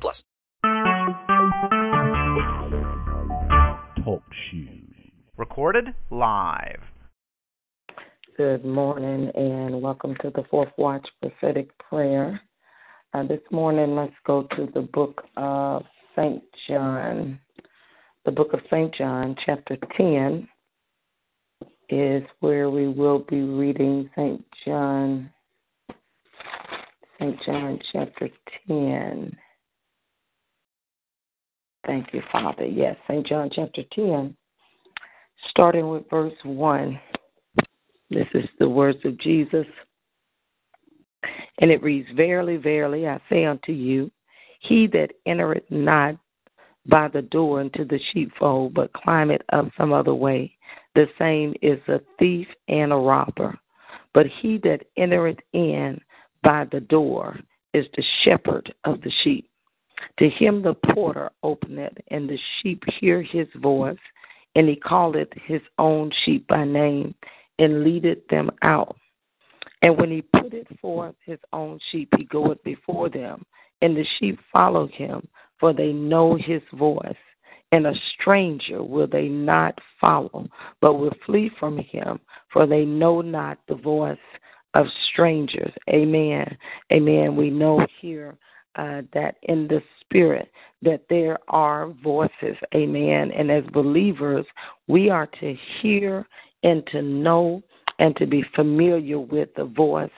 plus. Talk shoes. Recorded live. Good morning and welcome to the Fourth Watch Prophetic Prayer. Uh, this morning, let's go to the book of St. John. The book of St. John, chapter 10, is where we will be reading St. John, St. John, chapter 10. Thank you, Father. Yes, St. John, chapter 10, starting with verse 1. This is the words of Jesus. And it reads, Verily, verily, I say unto you, he that entereth not by the door into the sheepfold, but climbeth up some other way, the same is a thief and a robber. But he that entereth in by the door is the shepherd of the sheep. To him the porter openeth, and the sheep hear his voice, and he calleth his own sheep by name and leadeth them out. And when he putteth forth his own sheep, he goeth before them, and the sheep follow him, for they know his voice. And a stranger will they not follow, but will flee from him, for they know not the voice of strangers. Amen. Amen. We know here uh, that in the spirit that there are voices. Amen. And as believers, we are to hear and to know and to be familiar with the voice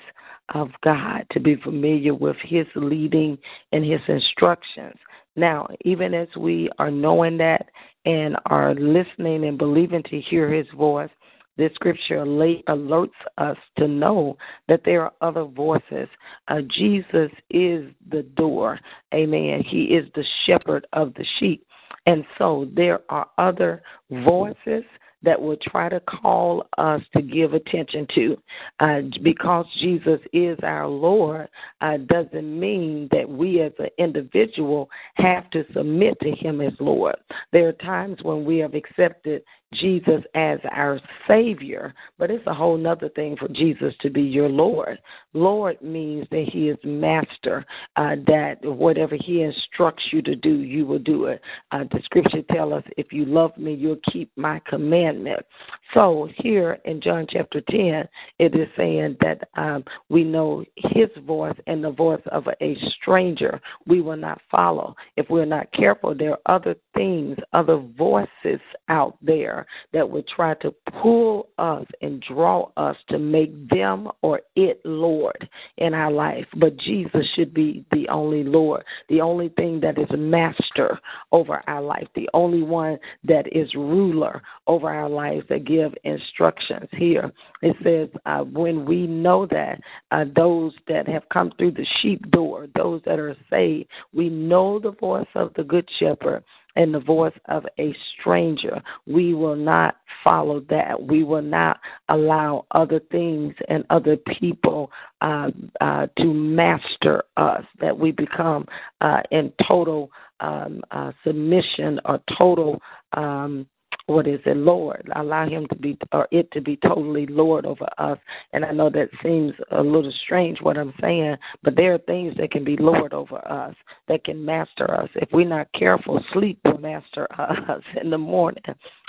of God, to be familiar with His leading and His instructions. Now, even as we are knowing that and are listening and believing to hear His voice, this scripture alerts us to know that there are other voices. Uh, Jesus is the door. Amen. He is the shepherd of the sheep. And so there are other voices that will try to call us to give attention to. Uh, because Jesus is our Lord, uh, doesn't mean that we as an individual have to submit to Him as Lord. There are times when we have accepted Jesus as our Savior, but it's a whole other thing for Jesus to be your Lord. Lord means that He is Master, uh, that whatever He instructs you to do, you will do it. Uh, the Scripture tell us, "If you love Me, you'll keep My commandment." So here in John chapter ten, it is saying that um, we know His voice and the voice of a stranger we will not follow. If we're not careful, there are other things, other voices out there that would try to pull us and draw us to make them or it Lord in our life. But Jesus should be the only Lord, the only thing that is master over our life, the only one that is ruler over our lives that give instructions. Here it says, uh, when we know that uh, those that have come through the sheep door, those that are saved, we know the voice of the good shepherd and the voice of a stranger. We will not follow that. We will not allow other things and other people uh, uh, to master us, that we become uh, in total um, uh, submission or total. Um, what is it, Lord? Allow him to be, or it to be totally Lord over us. And I know that seems a little strange what I'm saying, but there are things that can be Lord over us, that can master us. If we're not careful, sleep will master us in the morning.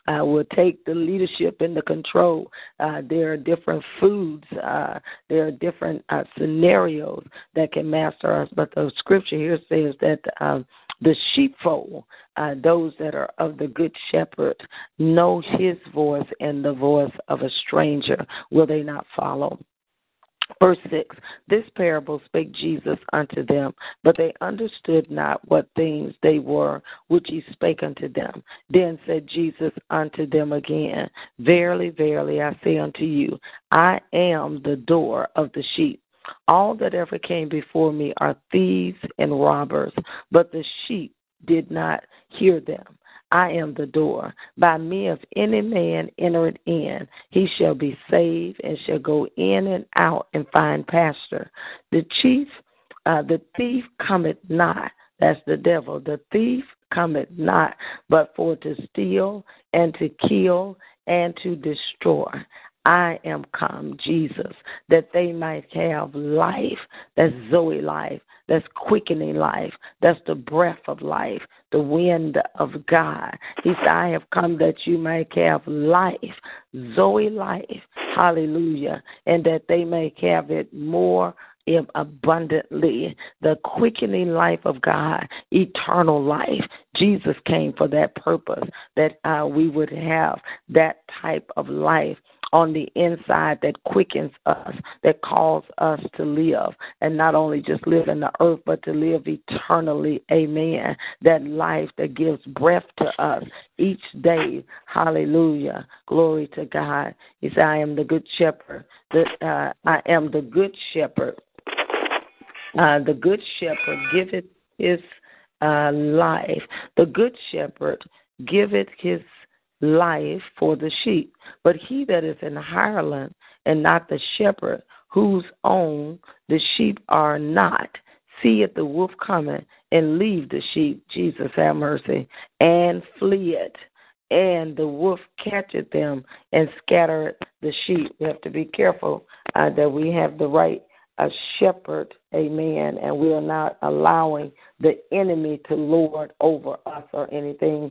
Uh, will take the leadership and the control. Uh, there are different foods, uh, there are different uh, scenarios that can master us. But the scripture here says that um, the sheepfold, uh, those that are of the good shepherd, know his voice and the voice of a stranger will they not follow. Verse 6 This parable spake Jesus unto them, but they understood not what things they were which he spake unto them. Then said Jesus unto them again, Verily, verily, I say unto you, I am the door of the sheep. All that ever came before me are thieves and robbers, but the sheep did not hear them. I am the door. By me, if any man entereth in, he shall be saved and shall go in and out and find pasture. The chief, uh, the thief cometh not. That's the devil. The thief cometh not, but for to steal and to kill and to destroy. I am come, Jesus, that they might have life. That's Zoe life. That's quickening life. That's the breath of life, the wind of God. He said, I have come that you might have life, Zoe life. Hallelujah. And that they may have it more abundantly. The quickening life of God, eternal life. Jesus came for that purpose, that uh, we would have that type of life on the inside that quickens us, that calls us to live, and not only just live in the earth, but to live eternally. Amen. That life that gives breath to us each day. Hallelujah. Glory to God. He said, I am the good shepherd. That uh, I am the good shepherd. Uh, the good shepherd giveth his uh, life. The good shepherd giveth his life for the sheep. But he that is an hireling and not the shepherd, whose own the sheep are not, seeth the wolf coming and leave the sheep, Jesus have mercy, and fleeth. And the wolf catcheth them and scattereth the sheep. We have to be careful uh, that we have the right a shepherd, amen, and we are not allowing the enemy to lord over us or anything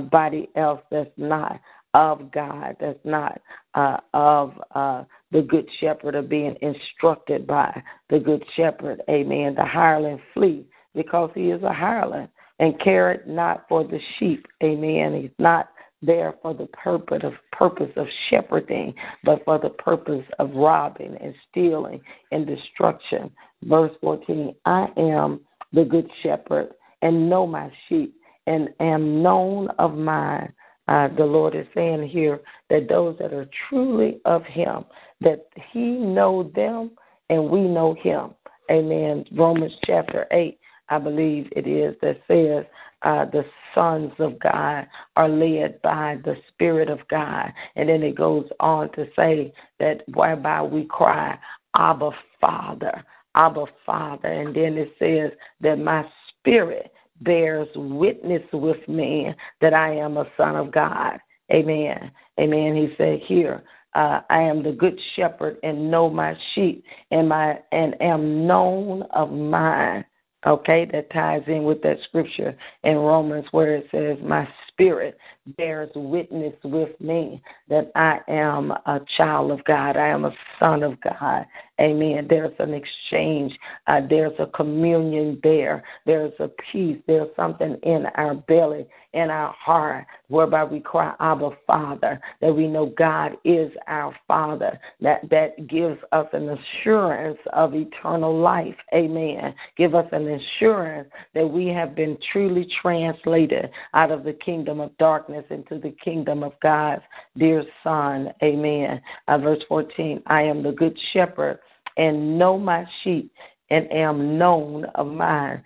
body else that's not of God, that's not uh, of uh, the Good Shepherd or being instructed by the Good Shepherd. Amen. The hireling flee because he is a hireling and cared not for the sheep. Amen. He's not there for the purpose of purpose of shepherding, but for the purpose of robbing and stealing and destruction. Verse 14, I am the good shepherd and know my sheep and am known of mine. Uh, the Lord is saying here that those that are truly of Him, that He know them and we know Him. Amen. Romans chapter 8, I believe it is, that says, uh, the sons of God are led by the Spirit of God. And then it goes on to say that whereby we cry, Abba, Father, Abba, Father. And then it says that my spirit bears witness with me that I am a son of God. Amen. Amen. He said here, uh, I am the good shepherd and know my sheep and my and am known of mine. Okay, that ties in with that scripture in Romans where it says, My spirit bears witness with me that I am a child of God. I am a son of God. Amen. There's an exchange. Uh, there's a communion there. There's a peace. There's something in our belly, in our heart, whereby we cry, Abba, Father, that we know God is our Father. That, that gives us an assurance of eternal life. Amen. Give us an assurance that we have been truly translated out of the kingdom of darkness into the kingdom of God's dear Son. Amen. Uh, verse 14 I am the good shepherd and know my sheep and am known of mine.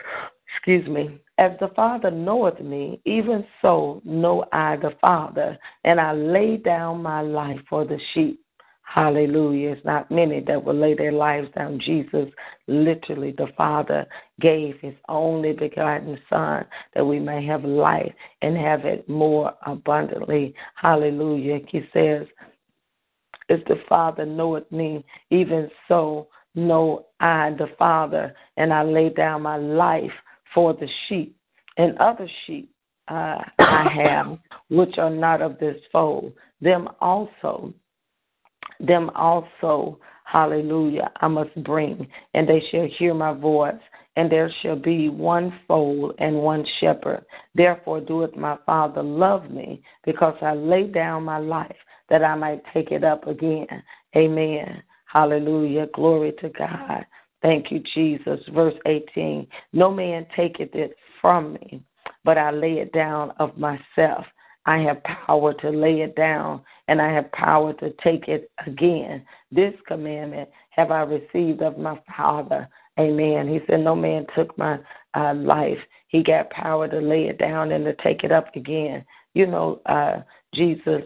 Excuse me. As the Father knoweth me, even so know I the Father, and I lay down my life for the sheep. Hallelujah. It's not many that will lay their lives down. Jesus, literally, the Father gave his only begotten Son that we may have life and have it more abundantly. Hallelujah. He says, As the Father knoweth me, even so know I the Father, and I lay down my life for the sheep. And other sheep uh, I have, which are not of this fold, them also them also, hallelujah, I must bring, and they shall hear my voice, and there shall be one fold and one shepherd. Therefore doeth my Father love me, because I lay down my life that I might take it up again. Amen. Hallelujah. Glory to God. Thank you, Jesus. Verse 18 No man taketh it from me, but I lay it down of myself. I have power to lay it down, and I have power to take it again. This commandment have I received of my Father. Amen. He said, No man took my uh, life. He got power to lay it down and to take it up again. You know, uh, Jesus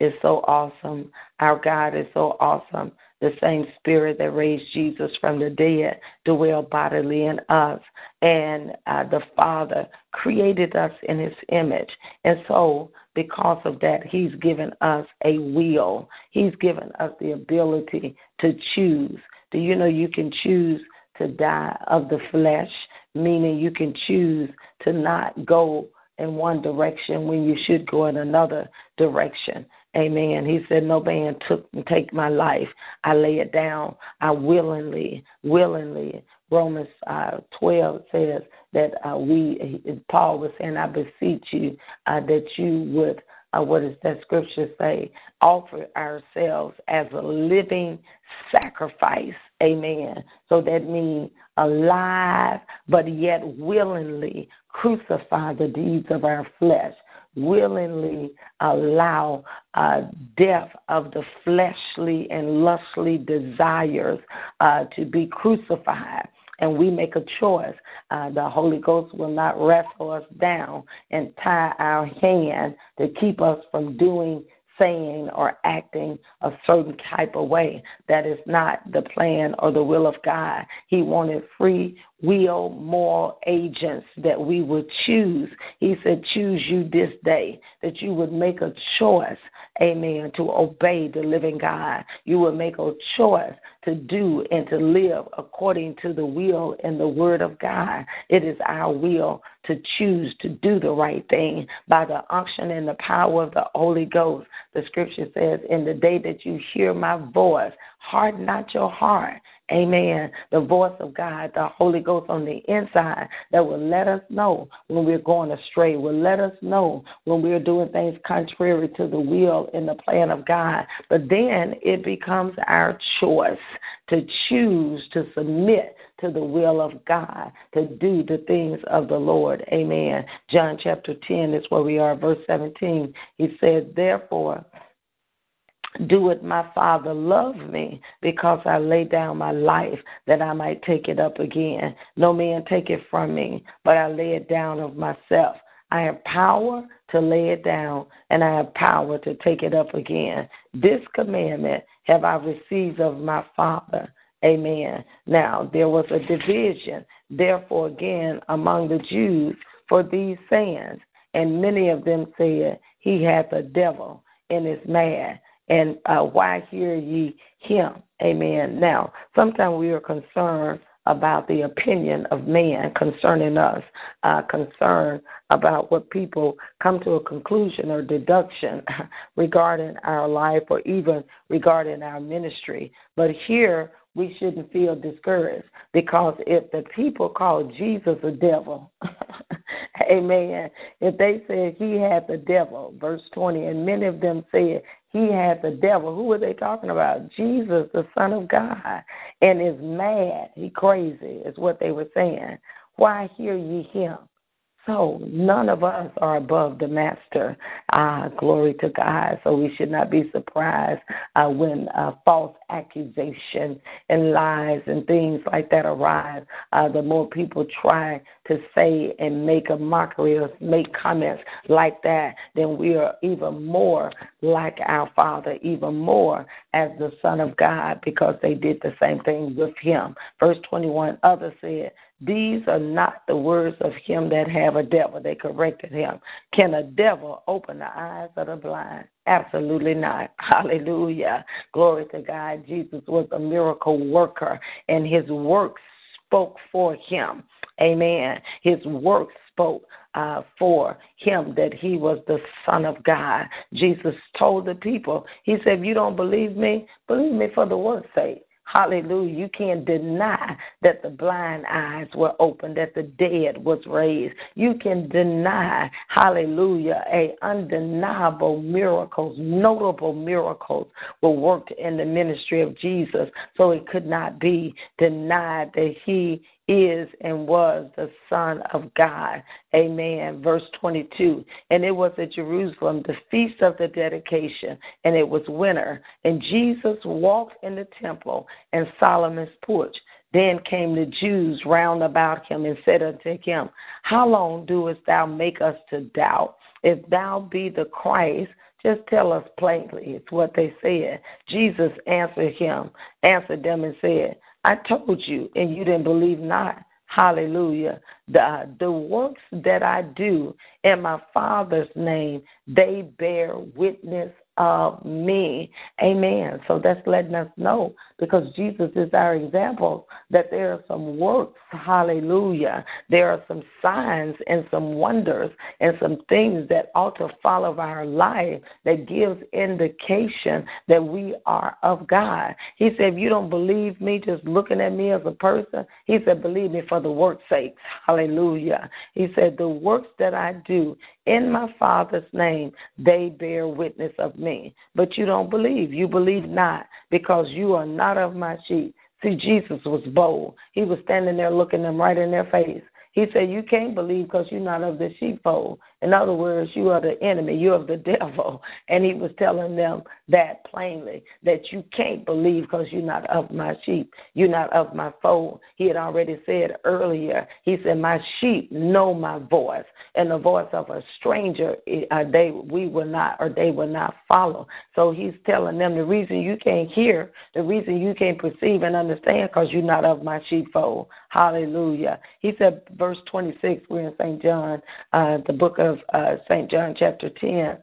is so awesome. Our God is so awesome. The same spirit that raised Jesus from the dead dwell bodily in us. And uh, the Father created us in his image. And so, because of that, he's given us a will. He's given us the ability to choose. Do you know you can choose to die of the flesh, meaning you can choose to not go in one direction when you should go in another direction. Amen. He said, No man took and take my life. I lay it down. I willingly, willingly. Romans uh, 12 says that uh, we, Paul was saying, I beseech you uh, that you would, uh, what does that scripture say? Offer ourselves as a living sacrifice. Amen. So that means alive, but yet willingly crucify the deeds of our flesh willingly allow uh, death of the fleshly and lustly desires uh, to be crucified. And we make a choice. Uh, the Holy Ghost will not wrestle us down and tie our hand to keep us from doing saying or acting a certain type of way. That is not the plan or the will of God. He wanted free will moral agents that we would choose. He said, Choose you this day, that you would make a choice, amen, to obey the living God. You would make a choice to do and to live according to the will and the word of God. It is our will to choose to do the right thing by the unction and the power of the Holy Ghost. The scripture says, In the day that you hear my voice, harden not your heart Amen. The voice of God, the Holy Ghost on the inside that will let us know when we're going astray, will let us know when we're doing things contrary to the will and the plan of God. But then it becomes our choice to choose to submit to the will of God, to do the things of the Lord. Amen. John chapter 10 is where we are, verse 17. He said, Therefore, do it, my Father love me because I lay down my life that I might take it up again. No man take it from me, but I lay it down of myself. I have power to lay it down, and I have power to take it up again. This commandment have I received of my Father. Amen. Now, there was a division, therefore, again, among the Jews for these sayings, and many of them said, He hath a devil and is mad and uh, why hear ye him? Amen. Now, sometimes we are concerned about the opinion of man concerning us, uh, concerned about what people come to a conclusion or deduction regarding our life or even regarding our ministry. But here, we shouldn't feel discouraged because if the people call Jesus a devil, amen, if they said he had the devil, verse 20, and many of them said he had the devil. Who were they talking about? Jesus, the Son of God, and is mad. He crazy, is what they were saying. Why hear ye him? So none of us are above the master. Ah, glory to God. So we should not be surprised uh, when uh, false accusations and lies and things like that arise. Uh, the more people try to say and make a mockery or make comments like that, then we are even more like our Father, even more as the Son of God, because they did the same thing with Him. Verse 21 Others said, these are not the words of him that have a devil. They corrected him. Can a devil open the eyes of the blind? Absolutely not. Hallelujah. Glory to God. Jesus was a miracle worker, and his works spoke for him. Amen. His works spoke uh, for him that he was the Son of God. Jesus told the people, He said, If you don't believe me, believe me for the word's sake. Hallelujah. You can't deny that the blind eyes were opened, that the dead was raised. You can deny, hallelujah, a undeniable miracles, notable miracles were worked in the ministry of Jesus. So it could not be denied that he is and was the Son of God. Amen. Verse 22. And it was at Jerusalem, the feast of the dedication, and it was winter. And Jesus walked in the temple and Solomon's porch. Then came the Jews round about him and said unto him, How long doest thou make us to doubt? If thou be the Christ, just tell us plainly. It's what they said. Jesus answered him, answered them and said, I told you, and you didn't believe not. Hallelujah. The, the works that I do in my Father's name, they bear witness of me. Amen. So that's letting us know because Jesus is our example that there are some works. Hallelujah. There are some signs and some wonders and some things that ought to follow our life that gives indication that we are of God. He said, if you don't believe me just looking at me as a person, he said, believe me for the work's sake. Hallelujah. He said, the works that I do in my Father's name, they bear witness of me. But you don't believe. You believe not because you are not of my sheep. See, Jesus was bold. He was standing there looking them right in their face. He said, You can't believe because you're not of the sheepfold. In other words, you are the enemy, you're of the devil. And he was telling them that plainly, that you can't believe because you're not of my sheep, you're not of my fold. He had already said earlier, he said, My sheep know my voice, and the voice of a stranger uh, they we will not or they will not follow. So he's telling them the reason you can't hear, the reason you can't perceive and understand because you're not of my sheepfold. Hallelujah. He said, verse 26, we're in St. John, uh, the book of uh, St. John, chapter 10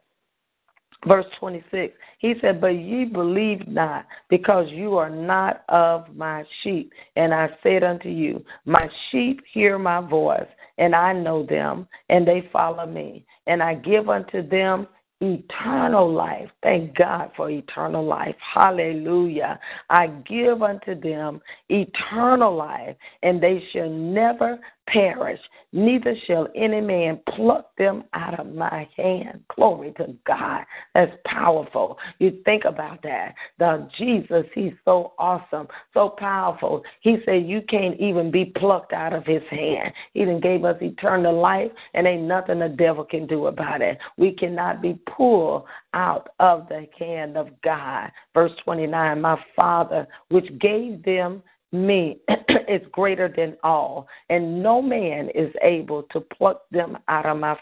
verse 26 he said but ye believe not because you are not of my sheep and i said unto you my sheep hear my voice and i know them and they follow me and i give unto them eternal life. Thank God for eternal life. Hallelujah. I give unto them eternal life, and they shall never perish, neither shall any man pluck them out of my hand. Glory to God. That's powerful. You think about that. The Jesus, he's so awesome, so powerful. He said you can't even be plucked out of his hand. He didn't gave us eternal life, and ain't nothing the devil can do about it. We cannot be pulled out of the hand of God. Verse 29, my Father, which gave them me is greater than all, and no man is able to pluck them out of my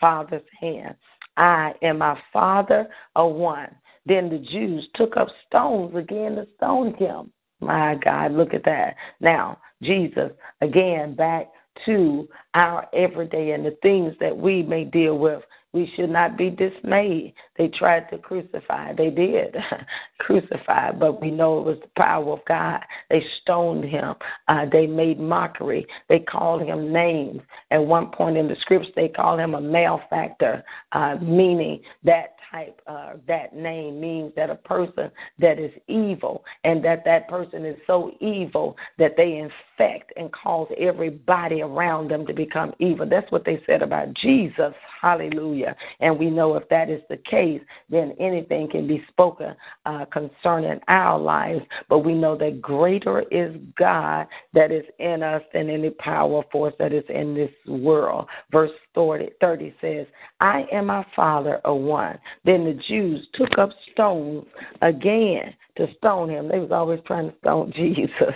Father's hand. I and my Father are one. Then the Jews took up stones again to stone him. My God, look at that. Now, Jesus, again, back to our everyday and the things that we may deal with. We should not be dismayed. They tried to crucify. They did crucify, but we know it was the power of God. They stoned him. Uh, they made mockery. They called him names. At one point in the scripts, they called him a malefactor, uh, meaning that type, uh, that name means that a person that is evil and that that person is so evil that they infect and cause everybody around them to become evil. That's what they said about Jesus. Hallelujah. And we know if that is the case, then anything can be spoken uh, concerning our lives. But we know that greater is God that is in us than any power force that is in this world. Verse 30, 30 says, I and my Father are one. Then the Jews took up stones again to stone him. They was always trying to stone Jesus.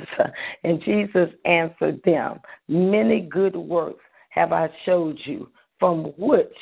and Jesus answered them, Many good works have I showed you, from which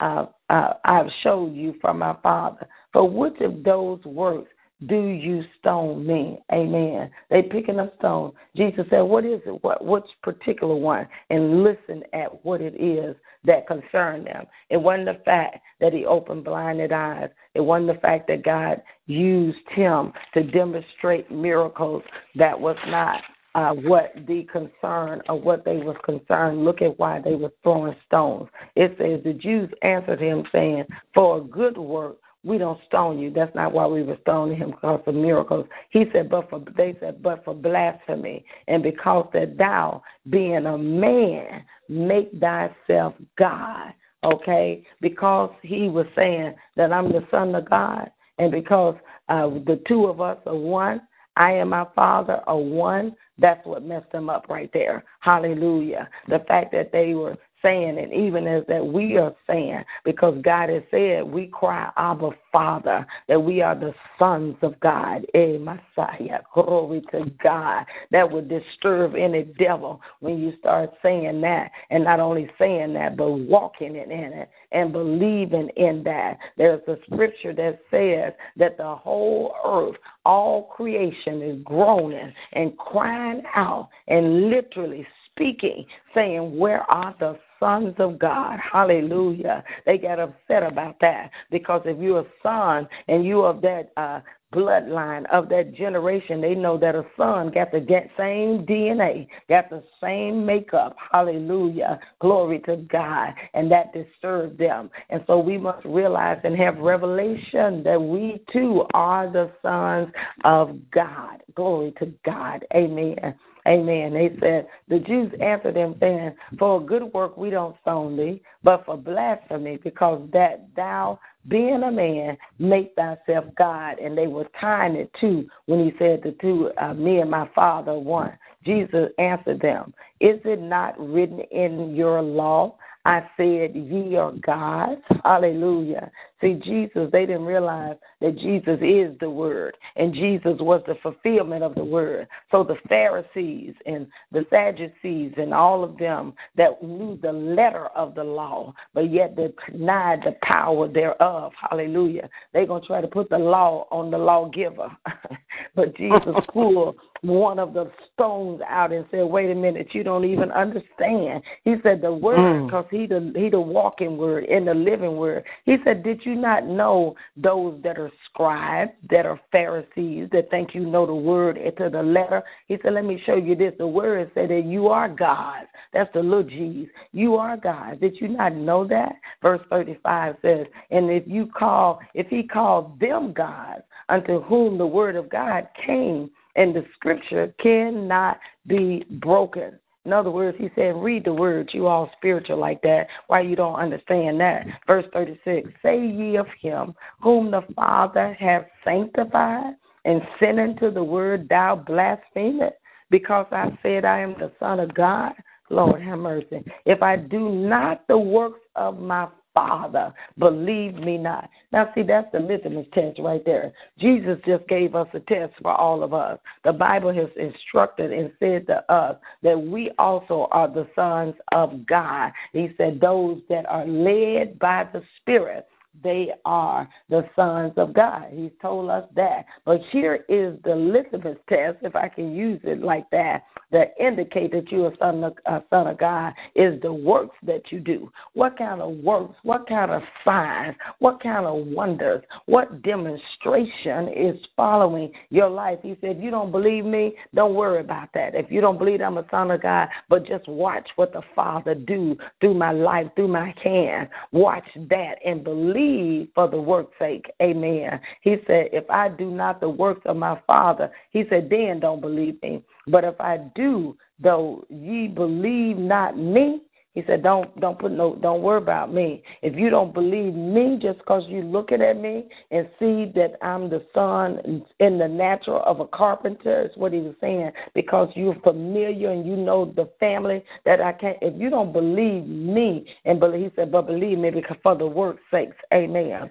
uh, uh, I've showed you from my Father. For which of those works do you stone me? Amen. They picking up stone. Jesus said, What is it? What which particular one? And listen at what it is that concerned them. It wasn't the fact that he opened blinded eyes. It wasn't the fact that God used him to demonstrate miracles. That was not uh, what the concern or what they was concerned. Look at why they were throwing stones. It says the Jews answered him saying, "For a good work we don't stone you. That's not why we were stoning him because of miracles. He said, but for they said, but for blasphemy, and because that thou, being a man, make thyself God. Okay, because he was saying that I'm the son of God, and because uh, the two of us are one. I and my Father are one. That's what messed them up right there. Hallelujah. The fact that they were saying, and even as that we are saying, because God has said, we cry, Abba, Father, that we are the sons of God. Eh, Messiah, glory to God. That would disturb any devil when you start saying that, and not only saying that, but walking in it and believing in that. There's a scripture that says that the whole earth, all creation is groaning and crying out and literally speaking, saying, Where are the sons of God. Hallelujah. They got upset about that because if you're a son and you of that uh, bloodline of that generation, they know that a son got the same DNA, got the same makeup. Hallelujah. Glory to God. And that disturbed them. And so we must realize and have revelation that we too are the sons of God. Glory to God. Amen. Amen. They said, the Jews answered them, saying, For a good work we don't stone thee, but for blasphemy, because that thou, being a man, make thyself God. And they were tying it to when he said, The two, uh, me and my father one. Jesus answered them, Is it not written in your law? I said, Ye are gods. Hallelujah. See, Jesus, they didn't realize that Jesus is the Word, and Jesus was the fulfillment of the Word. So the Pharisees and the Sadducees and all of them that knew the letter of the law, but yet they denied the power thereof. Hallelujah. They're going to try to put the law on the lawgiver. but Jesus pulled one of the stones out and said, "Wait a minute, you don't even understand." He said, "The word, because mm. he the he the walking word and the living word." He said, "Did you not know those that are scribes, that are Pharisees, that think you know the word to the letter?" He said, "Let me show you this. The word said that you are God. That's the little G's. You are God. Did you not know that?" Verse thirty-five says, "And if you call, if he called them gods, unto whom the word of God came." and the scripture cannot be broken. In other words, he said, read the words, You all spiritual like that. Why you don't understand that? Verse 36 Say ye of him whom the Father hath sanctified and sent into the word, thou blasphemest, because I said I am the Son of God. Lord have mercy. If I do not the works of my Father, believe me not. Now, see, that's the litmus test right there. Jesus just gave us a test for all of us. The Bible has instructed and said to us that we also are the sons of God. He said, those that are led by the Spirit they are the sons of God. He's told us that. But here is the litmus test, if I can use it like that, that indicate that you're a son of, a son of God is the works that you do. What kind of works? What kind of signs? What kind of wonders? What demonstration is following your life? He said, you don't believe me, don't worry about that. If you don't believe I'm a son of God, but just watch what the Father do through my life, through my hand. Watch that and believe believe for the work's sake. Amen. He said, If I do not the works of my Father, he said, then don't believe me. But if I do, though ye believe not me, he said, "Don't don't put no don't worry about me. If you don't believe me, just because you looking at me and see that I'm the son in the natural of a carpenter, is what he was saying. Because you're familiar and you know the family that I can't. If you don't believe me, and believe, he said, but believe me because for the work's sakes, Amen.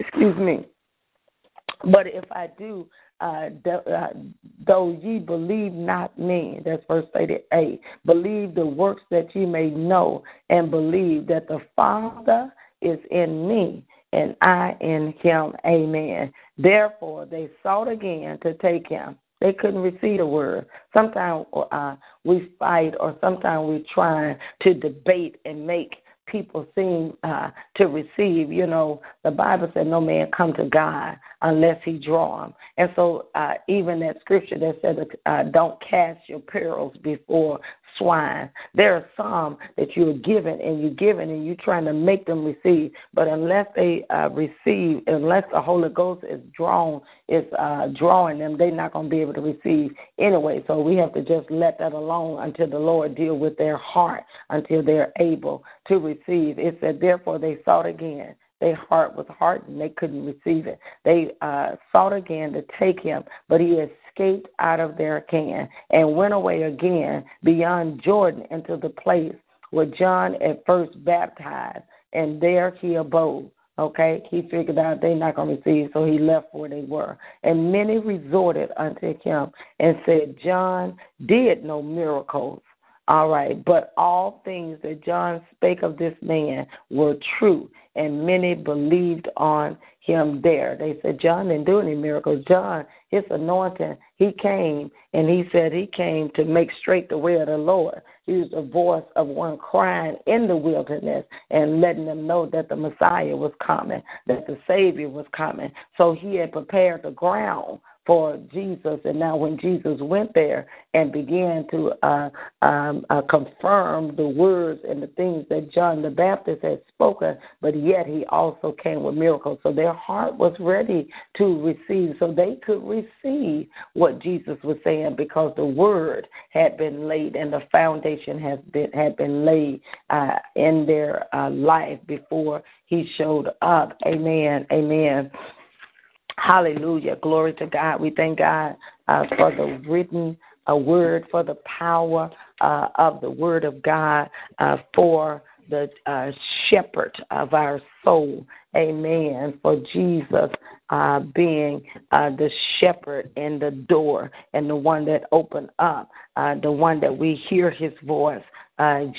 Excuse me. But if I do uh, uh, though ye believe not me, that's verse 88, believe the works that ye may know, and believe that the Father is in me, and I in him. Amen. Therefore, they sought again to take him. They couldn't receive the word. Sometimes uh, we fight, or sometimes we try to debate and make people seem uh, to receive. You know, the Bible said, "No man come to God unless He draw him." And so, uh, even that scripture that said, uh, "Don't cast your pearls before swine. There are some that you're given and you're given and you're trying to make them receive, but unless they uh, receive, unless the Holy Ghost is drawn, is uh, drawing them, they're not going to be able to receive anyway. So we have to just let that alone until the Lord deal with their heart, until they're able to receive. It said, therefore they sought again their heart was hardened. They couldn't receive it. They uh, sought again to take him, but he escaped out of their can and went away again beyond Jordan into the place where John at first baptized, and there he abode. Okay, he figured out they're not going to receive, so he left where they were. And many resorted unto him and said, John did no miracles. All right, but all things that John spake of this man were true, and many believed on him there. They said, John didn't do any miracles. John, his anointing, he came and he said he came to make straight the way of the Lord. He was the voice of one crying in the wilderness and letting them know that the Messiah was coming, that the Savior was coming. So he had prepared the ground for Jesus. And now, when Jesus went there and began to uh, um, uh, confirm the words and the things that John the Baptist had spoken, but yet he also came with miracles. So their heart was ready to receive, so they could receive what Jesus was saying because the word had been laid and the foundation has been had been laid uh, in their uh, life before he showed up. Amen. Amen. Hallelujah. Glory to God. We thank God uh, for the written uh, word, for the power uh, of the word of God, uh, for the uh, shepherd of our soul. Amen. For Jesus uh, being the shepherd and the door and the one that opened up, the one that we hear his voice.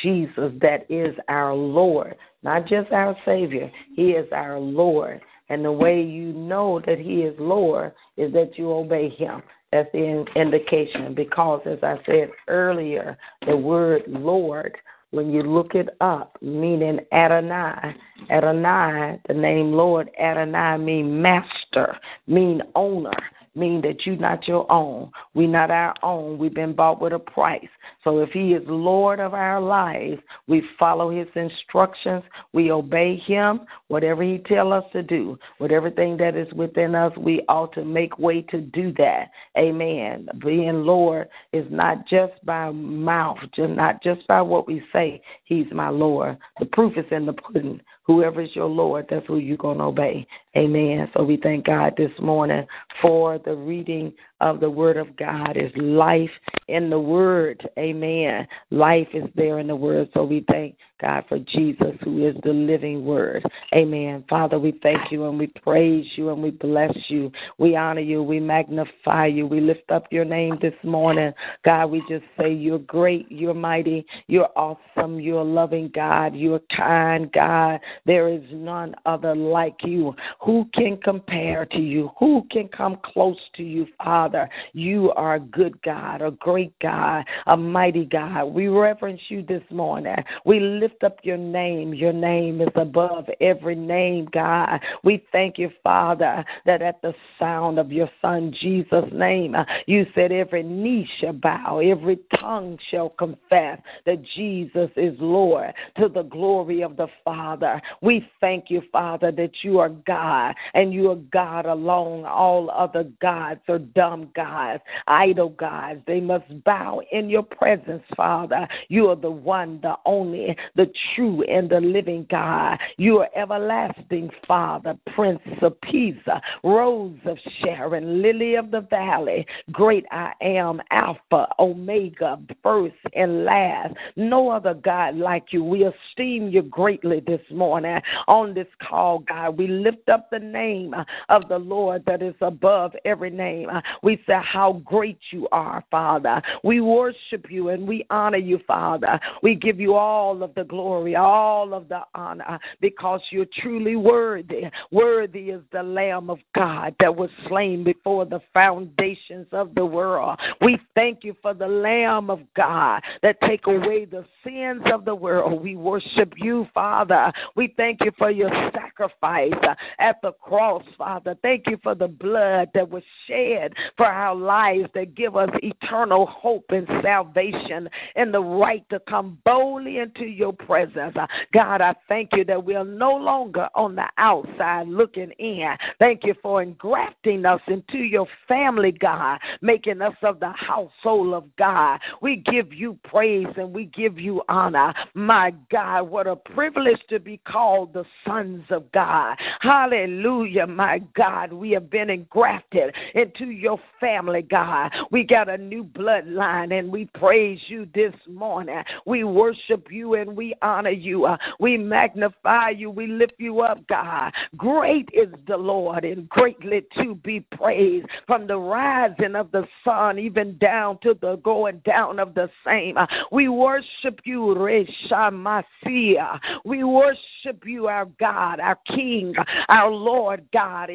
Jesus, that is our Lord, not just our Savior. He is our Lord. And the way you know that He is Lord is that you obey Him. That's the indication. Because, as I said earlier, the word Lord, when you look it up, meaning Adonai, Adonai, the name Lord, Adonai mean master, mean owner mean that you're not your own. We're not our own. We've been bought with a price. So if He is Lord of our lives, we follow His instructions. We obey Him. Whatever He tell us to do, with everything that is within us, we ought to make way to do that. Amen. Being Lord is not just by mouth, just not just by what we say. He's my Lord. The proof is in the pudding. Whoever is your Lord, that's who you're going to obey. Amen. So we thank God this morning for the reading of the Word of God. Is life in the Word. Amen. Life is there in the Word. So we thank God for Jesus, who is the living Word. Amen. Father, we thank you and we praise you and we bless you. We honor you. We magnify you. We lift up your name this morning. God, we just say you're great. You're mighty. You're awesome. You're a loving God. You're a kind God. There is none other like you. Who can compare to you? Who can come close to you, Father? You are a good God, a great God, a mighty God. We reverence you this morning. We lift up your name. Your name is above every name, God. We thank you, Father, that at the sound of your Son Jesus' name, uh, you said every knee shall bow, every tongue shall confess that Jesus is Lord to the glory of the Father. We thank you, Father, that you are God and you are God alone. All other gods are dumb gods, idol gods. They must bow in your presence, Father. You are the one, the only, the true, and the living God. You are everlasting, Father, Prince of Peace, Rose of Sharon, Lily of the Valley, Great I am, Alpha, Omega, first and last. No other God like you. We esteem you greatly this morning on this call, God. We lift up the name of the Lord that is above every name. We say how great you are, Father. We worship you and we honor you, Father. We give you all of the glory, all of the honor, because you're truly worthy. Worthy is the Lamb of God that was slain before the foundations of the world. We thank you for the Lamb of God that take away the sins of the world. We worship you, Father. We thank you for your sacrifice at the cross, Father. Thank you for the blood that was shed for our lives that give us eternal hope and salvation and the right to come boldly into your presence. Uh, God, I thank you that we are no longer on the outside looking in. Thank you for engrafting us into your family, God, making us of the household of God. We give you praise and we give you honor. My God, what a privilege to be called the sons of of God. Hallelujah, my God. We have been engrafted into your family, God. We got a new bloodline and we praise you this morning. We worship you and we honor you. Uh, we magnify you. We lift you up, God. Great is the Lord and greatly to be praised from the rising of the sun even down to the going down of the same. Uh, we worship you, Reshamasia. We worship you, our God, our King, our Lord God.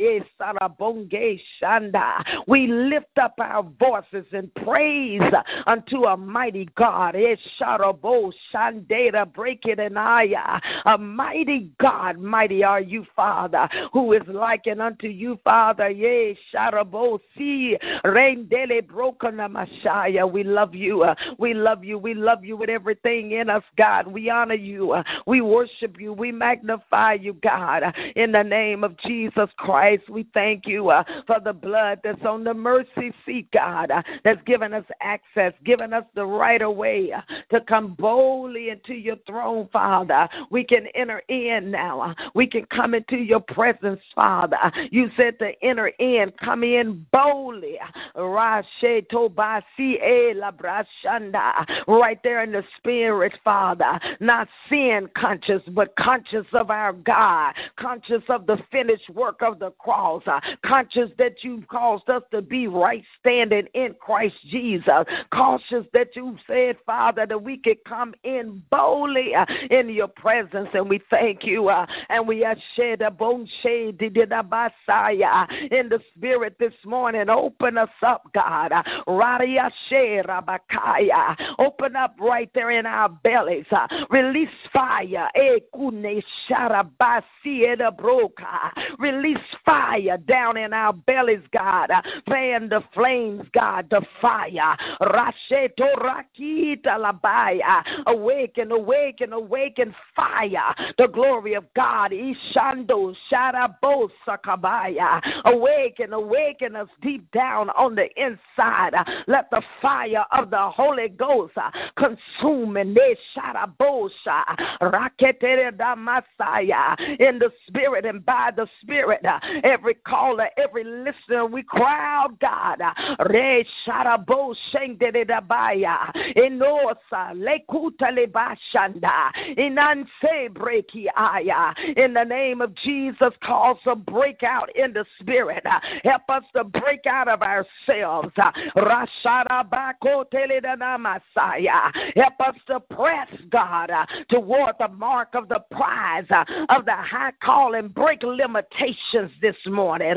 We lift up our voices in praise unto a mighty God. Break it and A mighty God, mighty are you, Father, who is likened unto you, Father. Yea, Sharabosi, Rain Dele Broken Messiah. We love you. We love you. We love you with everything in us, God. We honor you. We worship you. We magnify you, God. In the name of Jesus Christ, we thank you uh, for the blood that's on the mercy seat, God, uh, that's given us access, given us the right of way uh, to come boldly into your throne, Father. We can enter in now. Uh, we can come into your presence, Father. You said to enter in, come in boldly. Right there in the spirit, Father. Not sin conscious, but conscious of our God, conscious of the finished work of the cross, conscious that you've caused us to be right standing in Christ Jesus, cautious that you said, Father, that we could come in boldly uh, in your presence, and we thank you, uh, and we are shed a bone shade in the spirit this morning. Open us up, God. Open up right there in our bellies. Release fire. Release fire down in our bellies, God. Fan the flames, God, the fire. Awaken, awaken, awaken fire. The glory of God. Ishando Sharabo Sakabaya. Awaken, awaken us deep down on the inside. Let the fire of the Holy Ghost consume and they Sharabosa. Raketere da Messiah. In the spirit and by the spirit. Every caller, every listener, we crowd God. Re Sharabo Shengde da Baya. Enosa Lekuta Lebashanda. Inanse Aya. In the name of Jesus, cause a breakout in the spirit. Help us to break out of ourselves. Help us to press, God, toward the mark of the prize of the high call and break limitations this morning.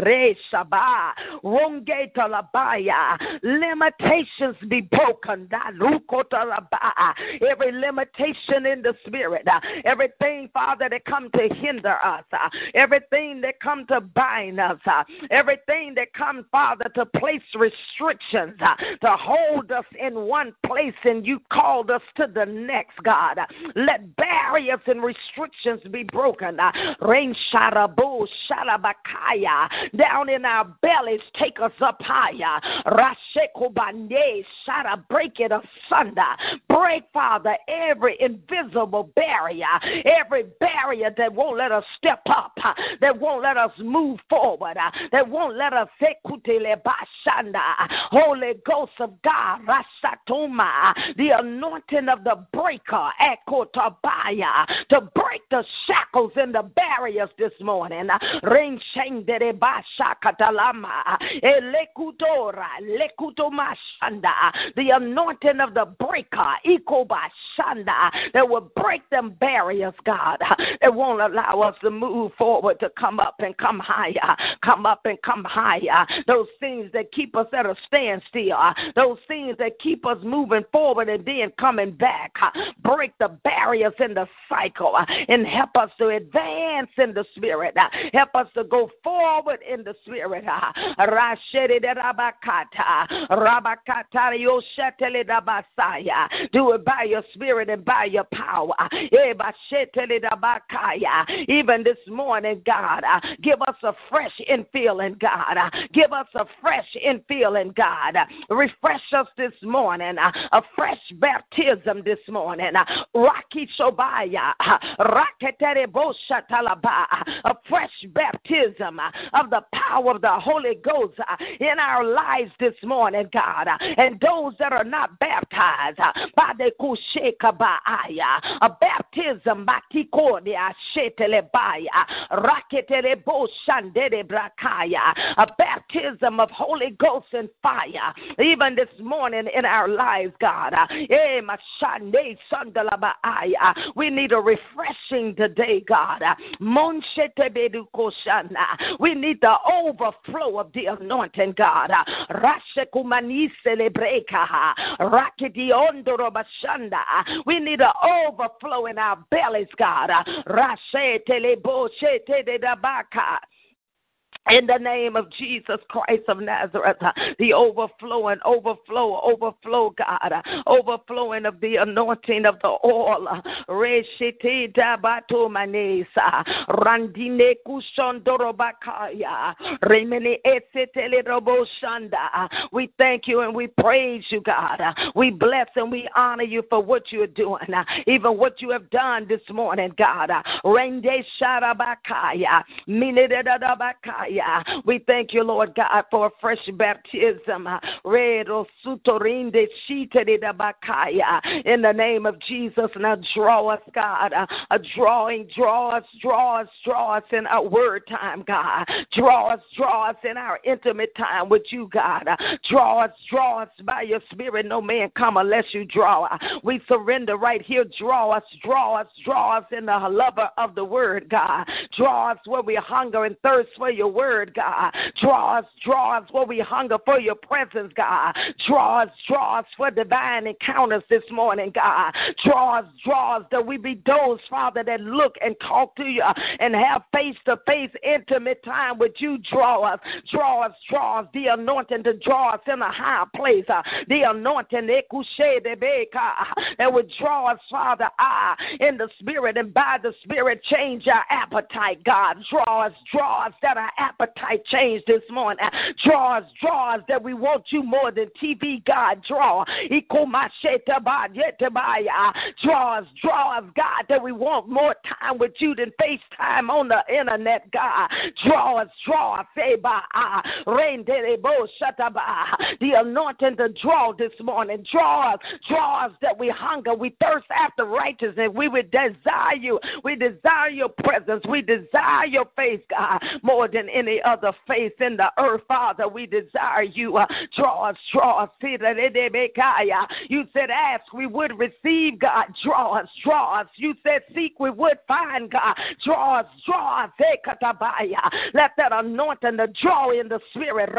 Limitations be broken. Every limitation in the spirit, uh, everything, Father, that come to hinder us, uh, everything that come to bind us, uh, everything that come, Father, to place restrictions, to hold us in one place, and you called us to the next, God. Let barriers and restrictions be broken. Rain sharabu sharabakaya down in our bellies, take us up higher. Rasheko bande shara break it asunder. Break, Father, every invisible barrier, every barrier that won't let us step up, that won't let us move forward, that won't let us Holy Ghost of God, Rasatuma, the anointing of the breaker, Ekotabaya, to break the shackles and the barriers this morning. Ring Bashakatalama, Lekutomashanda, the anointing of the breaker, Ikobashanda, that will break them barriers, God, that won't allow us to move forward, to come up and come higher, come up and come higher. Those things that keep us at a standstill, those things that keep us moving forward and then coming back. Break the barriers in the cycle and help us to advance in the spirit. Help us to go forward in the spirit. Do it by your spirit and by your power. Eh, Even this morning, God, uh, give us a fresh infilling, God. Uh, give us a fresh infilling, God. Refresh us this morning. Uh, a fresh baptism this morning. Raki Shobaya. a fresh baptism of the power of the Holy Ghost in our lives this morning, God. Uh, and those that are not baptized, uh, a baptism by the a baptism, a baptism of Holy Ghost and fire, even this morning in our lives, God. Uh, eh, we need a refreshing today, God. We need the overflow of the anointing, God. We need an overflow in our bellies, God in the name of Jesus Christ of Nazareth, uh, the overflowing, overflow, overflow, God, uh, overflowing of the anointing of the oil. Uh, Reshite dabato manesa, randine kushondorobakaya, esetele roboshanda. We thank you and we praise you, God. We bless and we honor you for what you're doing, even what you have done this morning, God. Rende sharabakaya. We thank you, Lord God, for a fresh baptism. In the name of Jesus, now draw us, God. Uh, a drawing, draw us, draw us, draw us in our word time, God. Draw us, draw us in our intimate time with you, God. Uh, draw us, draw us by your spirit. No man come unless you draw. Uh, we surrender right here. Draw us, draw us, draw us in the lover of the word, God. Draw us where we hunger and thirst for your word word, God. Draw us, draw us where we hunger for your presence, God. Draw us, draw us for divine encounters this morning, God. Draw us, draw us that we be those, Father, that look and talk to you and have face to face intimate time with you. Draw us, draw us, draw us, the anointing to draw us in a high place. Uh, the anointing that would draw us, Father, ah, in the spirit and by the spirit change our appetite, God. Draw us, draw us that our appetite change this morning. Draw us, draw us that we want you more than TV, God. Draw. Draw us, draw us, God, that we want more time with you than FaceTime on the internet, God. Draw us, draw us, the anointing to draw this morning. Draw us, draw us that we hunger, we thirst after righteousness. We would desire you. We desire your presence. We desire your face, God, more than any any other faith in the earth, Father. We desire you. Uh, draw us, draw us. You said, ask, we would receive, God. Draw us, draw us. You said, seek, we would find, God. Draw us, draw us. Let that anointing, the draw in the spirit,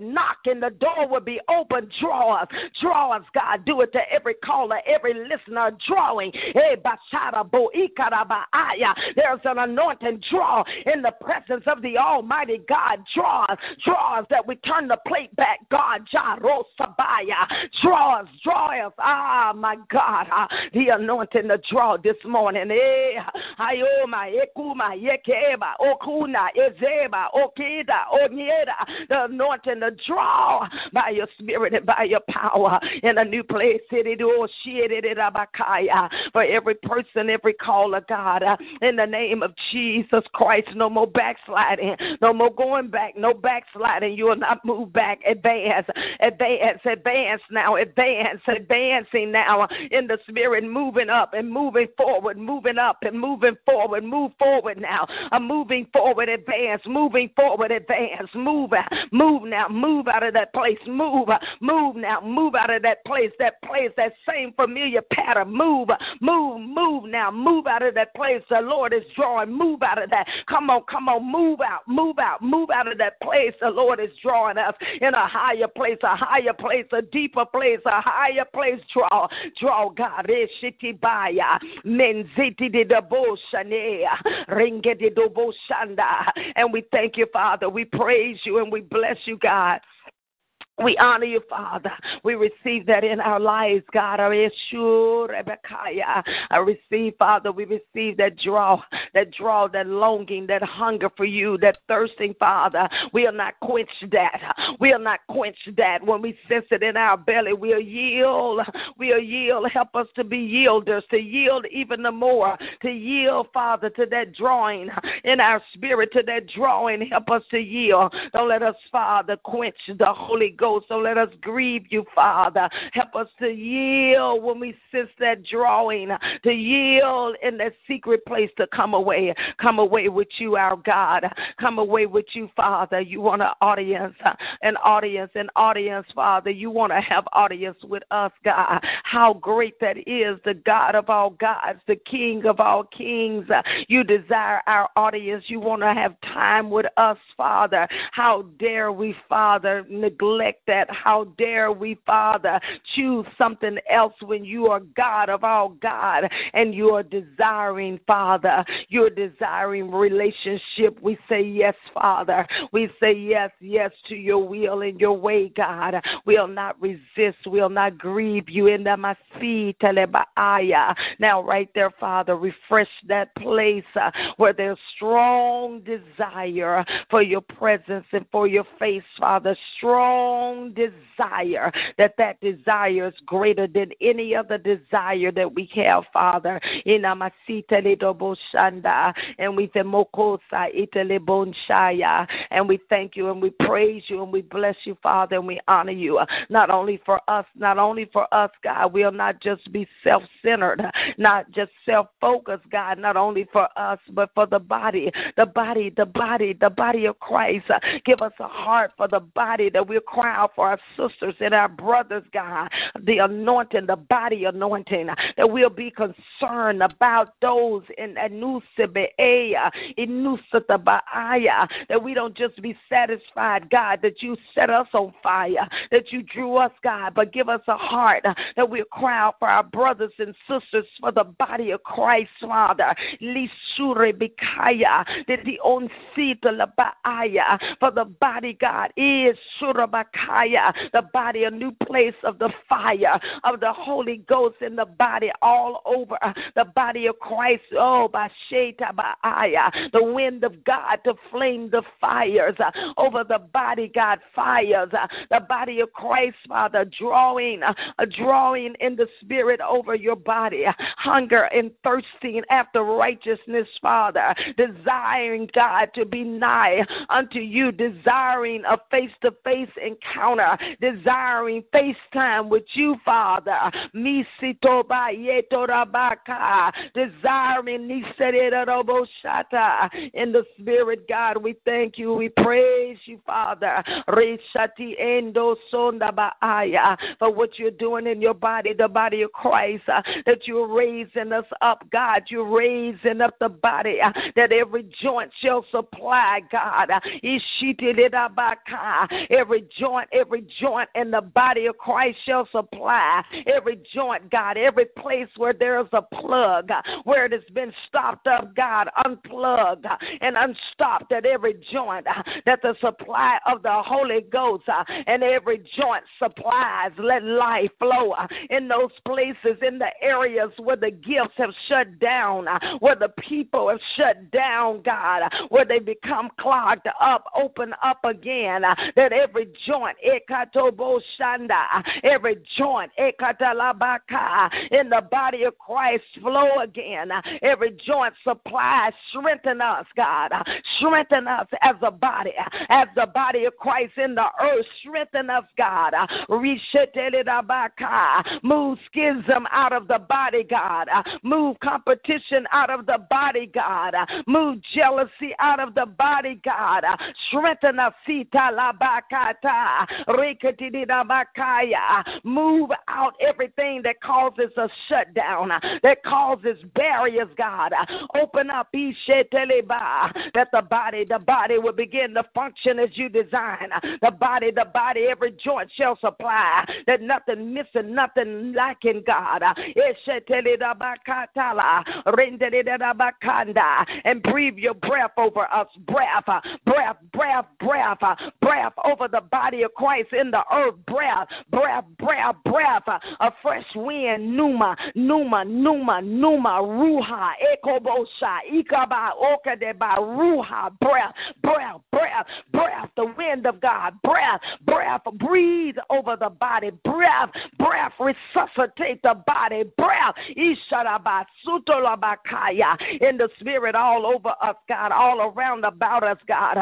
knock and the door will be open. Draw us, draw us, God. Do it to every caller, every listener, drawing. There's an anointing draw in the presence of the Almighty God. Draw us, draw us that we turn the plate back, God. Jarosabaya. Draw us, draw us. Ah, my God. Ah, the anointing to draw this morning. Eh, ayoma, ekuma, yekeba, okuna, ezeba, okida, onyeda. The anointing to draw by your spirit and by your power in a new place. For every person, every caller, God, uh, in the name of Jesus Christ. No more backsliding. No more going back. No backsliding. You will not move back. Advance. Advance. Advance now. Advance. Advancing now in the spirit. Moving up and moving forward. Moving up and moving forward. Move forward now. I'm moving forward. Advance. Moving forward. Advance. Move. Move now. Move out of that place. Move. Move now. Move out of that place. That place. That same familiar pattern. Move. Move. Move now. Move out of that place. The Lord is drawing. Move out of that. Come on, come on, move out, move out, move out of that place. The Lord is drawing us in a higher place, a higher place, a deeper place, a higher place. Draw, draw, God. Eh, Doboshanda. And we thank you, Father. We praise you and we bless you, God. We honor you, Father. We receive that in our lives, God. Oh, Rebecca. I receive, Father, we receive that draw, that draw, that longing, that hunger for you, that thirsting, Father. We'll not quench that. We'll not quench that. When we sense it in our belly, we'll yield. We'll yield. Help us to be yielders, to yield even the more, to yield, Father, to that drawing in our spirit, to that drawing. Help us to yield. Don't let us, Father, quench the Holy Ghost Ghost. So let us grieve you, Father. Help us to yield when we sense that drawing, to yield in that secret place to come away. Come away with you, our God. Come away with you, Father. You want an audience, an audience, an audience, Father. You want to have audience with us, God. How great that is, the God of all gods, the King of all kings. You desire our audience. You want to have time with us, Father. How dare we, Father, neglect that. How dare we, Father, choose something else when you are God of all God and you are desiring, Father, you're desiring relationship. We say yes, Father. We say yes, yes to your will and your way, God. We'll not resist, we'll not grieve you in the Masi. Now, right there, Father, refresh that place uh, where there's strong desire for your presence and for your face, Father. Strong desire, that that desire is greater than any other desire that we have, Father. In Amasita and we and we thank you and we praise you and we bless you, Father, and we honor you. Not only for us, not only for us, God, we'll not just be self centered, not just self focused, God, not only for us, but for the body, the body, the body, the body of Christ. Give us a heart for the body that we're crying out for our sisters and our brothers, God, the anointing, the body anointing, uh, that we'll be concerned about those in Anusibeaya, eh, uh, Inusatabaya, uh, that we don't just be satisfied, God, that you set us on fire, that you drew us, God, but give us a heart that we'll cry out for our brothers and sisters for the body of Christ, Father. Lisure Bikaya, that the onsita labaaya, for the body, God, eh, is the body, a new place of the fire of the Holy Ghost in the body all over the body of Christ. Oh, by Ba'aya, the wind of God to flame the fires uh, over the body, God, fires, uh, the body of Christ, Father, drawing, uh, drawing in the spirit over your body, hunger and thirsting after righteousness, Father, desiring God to be nigh unto you, desiring a face to face encounter encounter, desiring FaceTime with you, Father. Desiring in the spirit, God. We thank you. We praise you, Father. For what you're doing in your body, the body of Christ, uh, that you're raising us up, God. You're raising up the body, uh, that every joint shall supply, God. Every joint every joint in the body of Christ shall supply. Every joint, God, every place where there is a plug, where it has been stopped up, God, unplugged and unstopped at every joint, that the supply of the Holy Ghost and every joint supplies. Let life flow in those places, in the areas where the gifts have shut down, where the people have shut down, God, where they become clogged up, open up again, that every joint joint, ekatobo shanda, every joint, ekatalabaka, in the body of Christ flow again. Every joint supply, strengthen us, God. Strengthen us as a body, as the body of Christ in the earth. Strengthen us, God. Move schism out of the body, God. Move competition out of the body, God. Move jealousy out of the body, God. Strengthen us, Sita Labakata. Move out everything that causes a shutdown, that causes barriers, God. Open up that the body, the body will begin to function as you design. The body, the body, every joint shall supply. That nothing missing, nothing lacking, God. and breathe your breath over us. Breath, breath, breath, breath, breath over the body of Christ in the earth. Breath, breath, breath, breath, a fresh wind. Numa, Numa, Numa, Numa, Ruha, Ekobosha, Ikaba, Okadeba, Ruha, breath, breath, breath, breath, the wind of God, breath, breath, breathe over the body, breath, breath, resuscitate the body, breath, Isharaba, Sutolabakaya, in the spirit all over us, God, all around about us, God,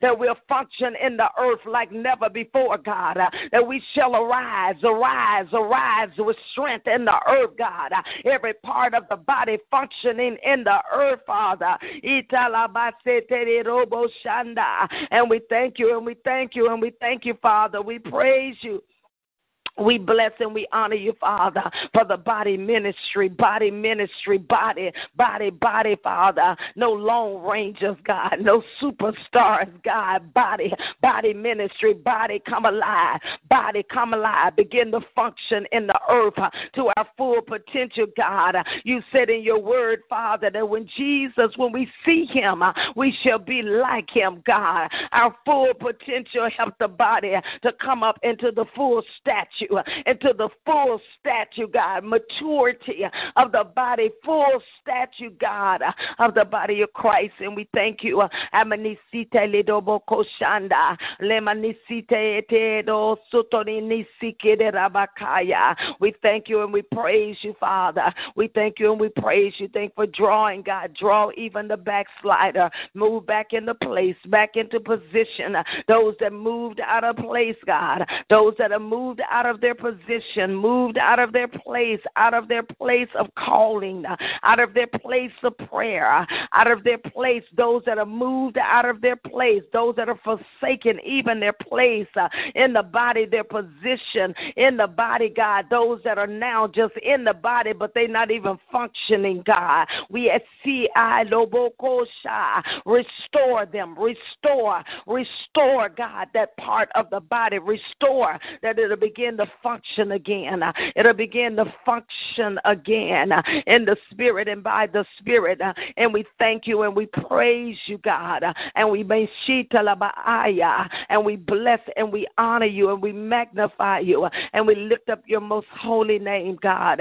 that we'll function in the earth like never before, God, uh, that we shall arise, arise, arise with strength in the earth, God, uh, every part of the body functioning in the earth, Father. And we thank you and we thank you and we thank you, Father. We praise you. We bless and we honor you, Father, for the body ministry, body ministry, body, body, body, Father. No lone rangers, God, no superstars, God, body, body ministry, body come alive, body come alive, begin to function in the earth uh, to our full potential, God. You said in your word, Father, that when Jesus, when we see him, uh, we shall be like him, God. Our full potential help the body to come up into the full stature into the full statue, God, maturity of the body, full statue, God, of the body of Christ. And we thank you. We thank you and we praise you, Father. We thank you and we praise you. Thank for drawing, God. Draw even the backslider. Move back into place, back into position. Those that moved out of place, God. Those that have moved out of their position, moved out of their place, out of their place of calling, out of their place of prayer, out of their place, those that are moved out of their place, those that are forsaken even their place uh, in the body, their position in the body, God, those that are now just in the body, but they're not even functioning, God. We at see I restore them, restore, restore, God, that part of the body, restore that it'll begin to function again. It'll begin to function again in the spirit and by the spirit. And we thank you and we praise you, God. And we and we bless and we honor you and we magnify you and we lift up your most holy name, God.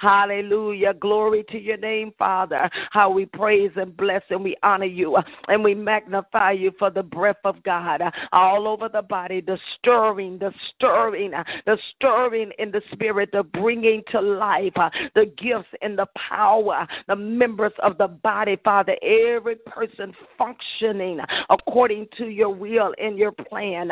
Hallelujah. Glory to your name, Father. How we praise and bless and we honor you and we magnify you for the breath of God all over the body, the stirring, the stirring, uh, the stirring in the spirit, the bringing to life, uh, the gifts and the power, the members of the body, Father, every person functioning according to your will and your plan.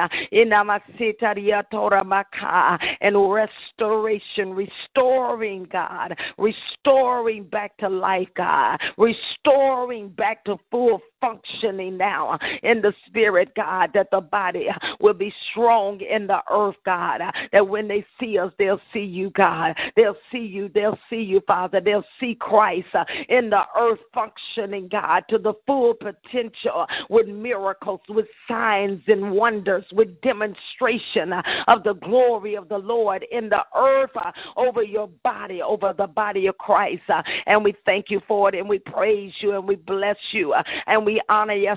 And restoration, restoring, God, restoring back to life, God, restoring back to full functioning now in the spirit, God, that the body will be strong in the earth, God, that when they see us, they'll see you, God. They'll see you, they'll see you, Father. They'll see Christ in the earth functioning, God, to the full potential with miracles, with signs and wonders, with demonstration of the glory of the Lord in the earth over your body, over the body of Christ. And we thank you for it and we praise you and we bless you and we honor you.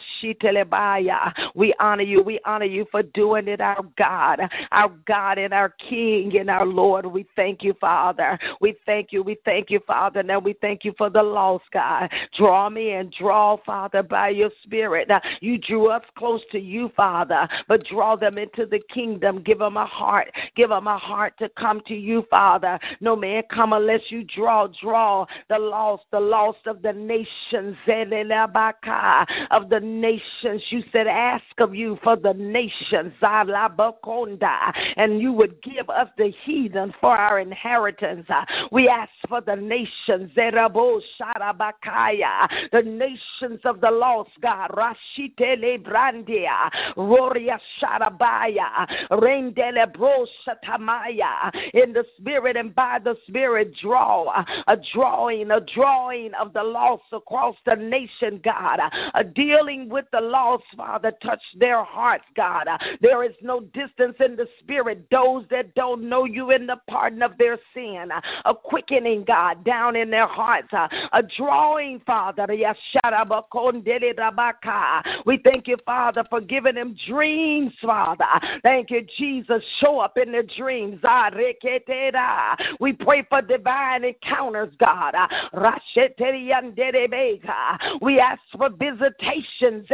We honor you. We honor you for doing it, our God, our God and our King and our Lord. We thank you, Father. We thank you. We thank you, Father. Now we thank you for the lost, God. Draw me and draw, Father, by your Spirit. You drew us close to you, Father, but draw them into the kingdom. Give them a heart. Give them a heart to come to you, Father. No man come unless you draw. Draw the lost, the lost of the nations of the nations. You said, Ask of you for the nations, and you would give us the heathen for our inheritance. We ask for the nations, the nations of the lost, God. Rashite Lebrandia, Roria Sharabaya, Rendele Brosatamaya, in the spirit and by the spirit, draw. A drawing, a drawing of the lost across the nation, God, uh, dealing with the lost, Father. Touch their hearts, God. Uh, there is no distance in the spirit. Those that don't know you in the pardon of their sin, uh, a quickening, God, down in their hearts, uh, a drawing, Father. We thank you, Father, for giving them dreams, Father. Thank you, Jesus. Show up in the dreams. We pray for divine encounters, God. We ask for visitations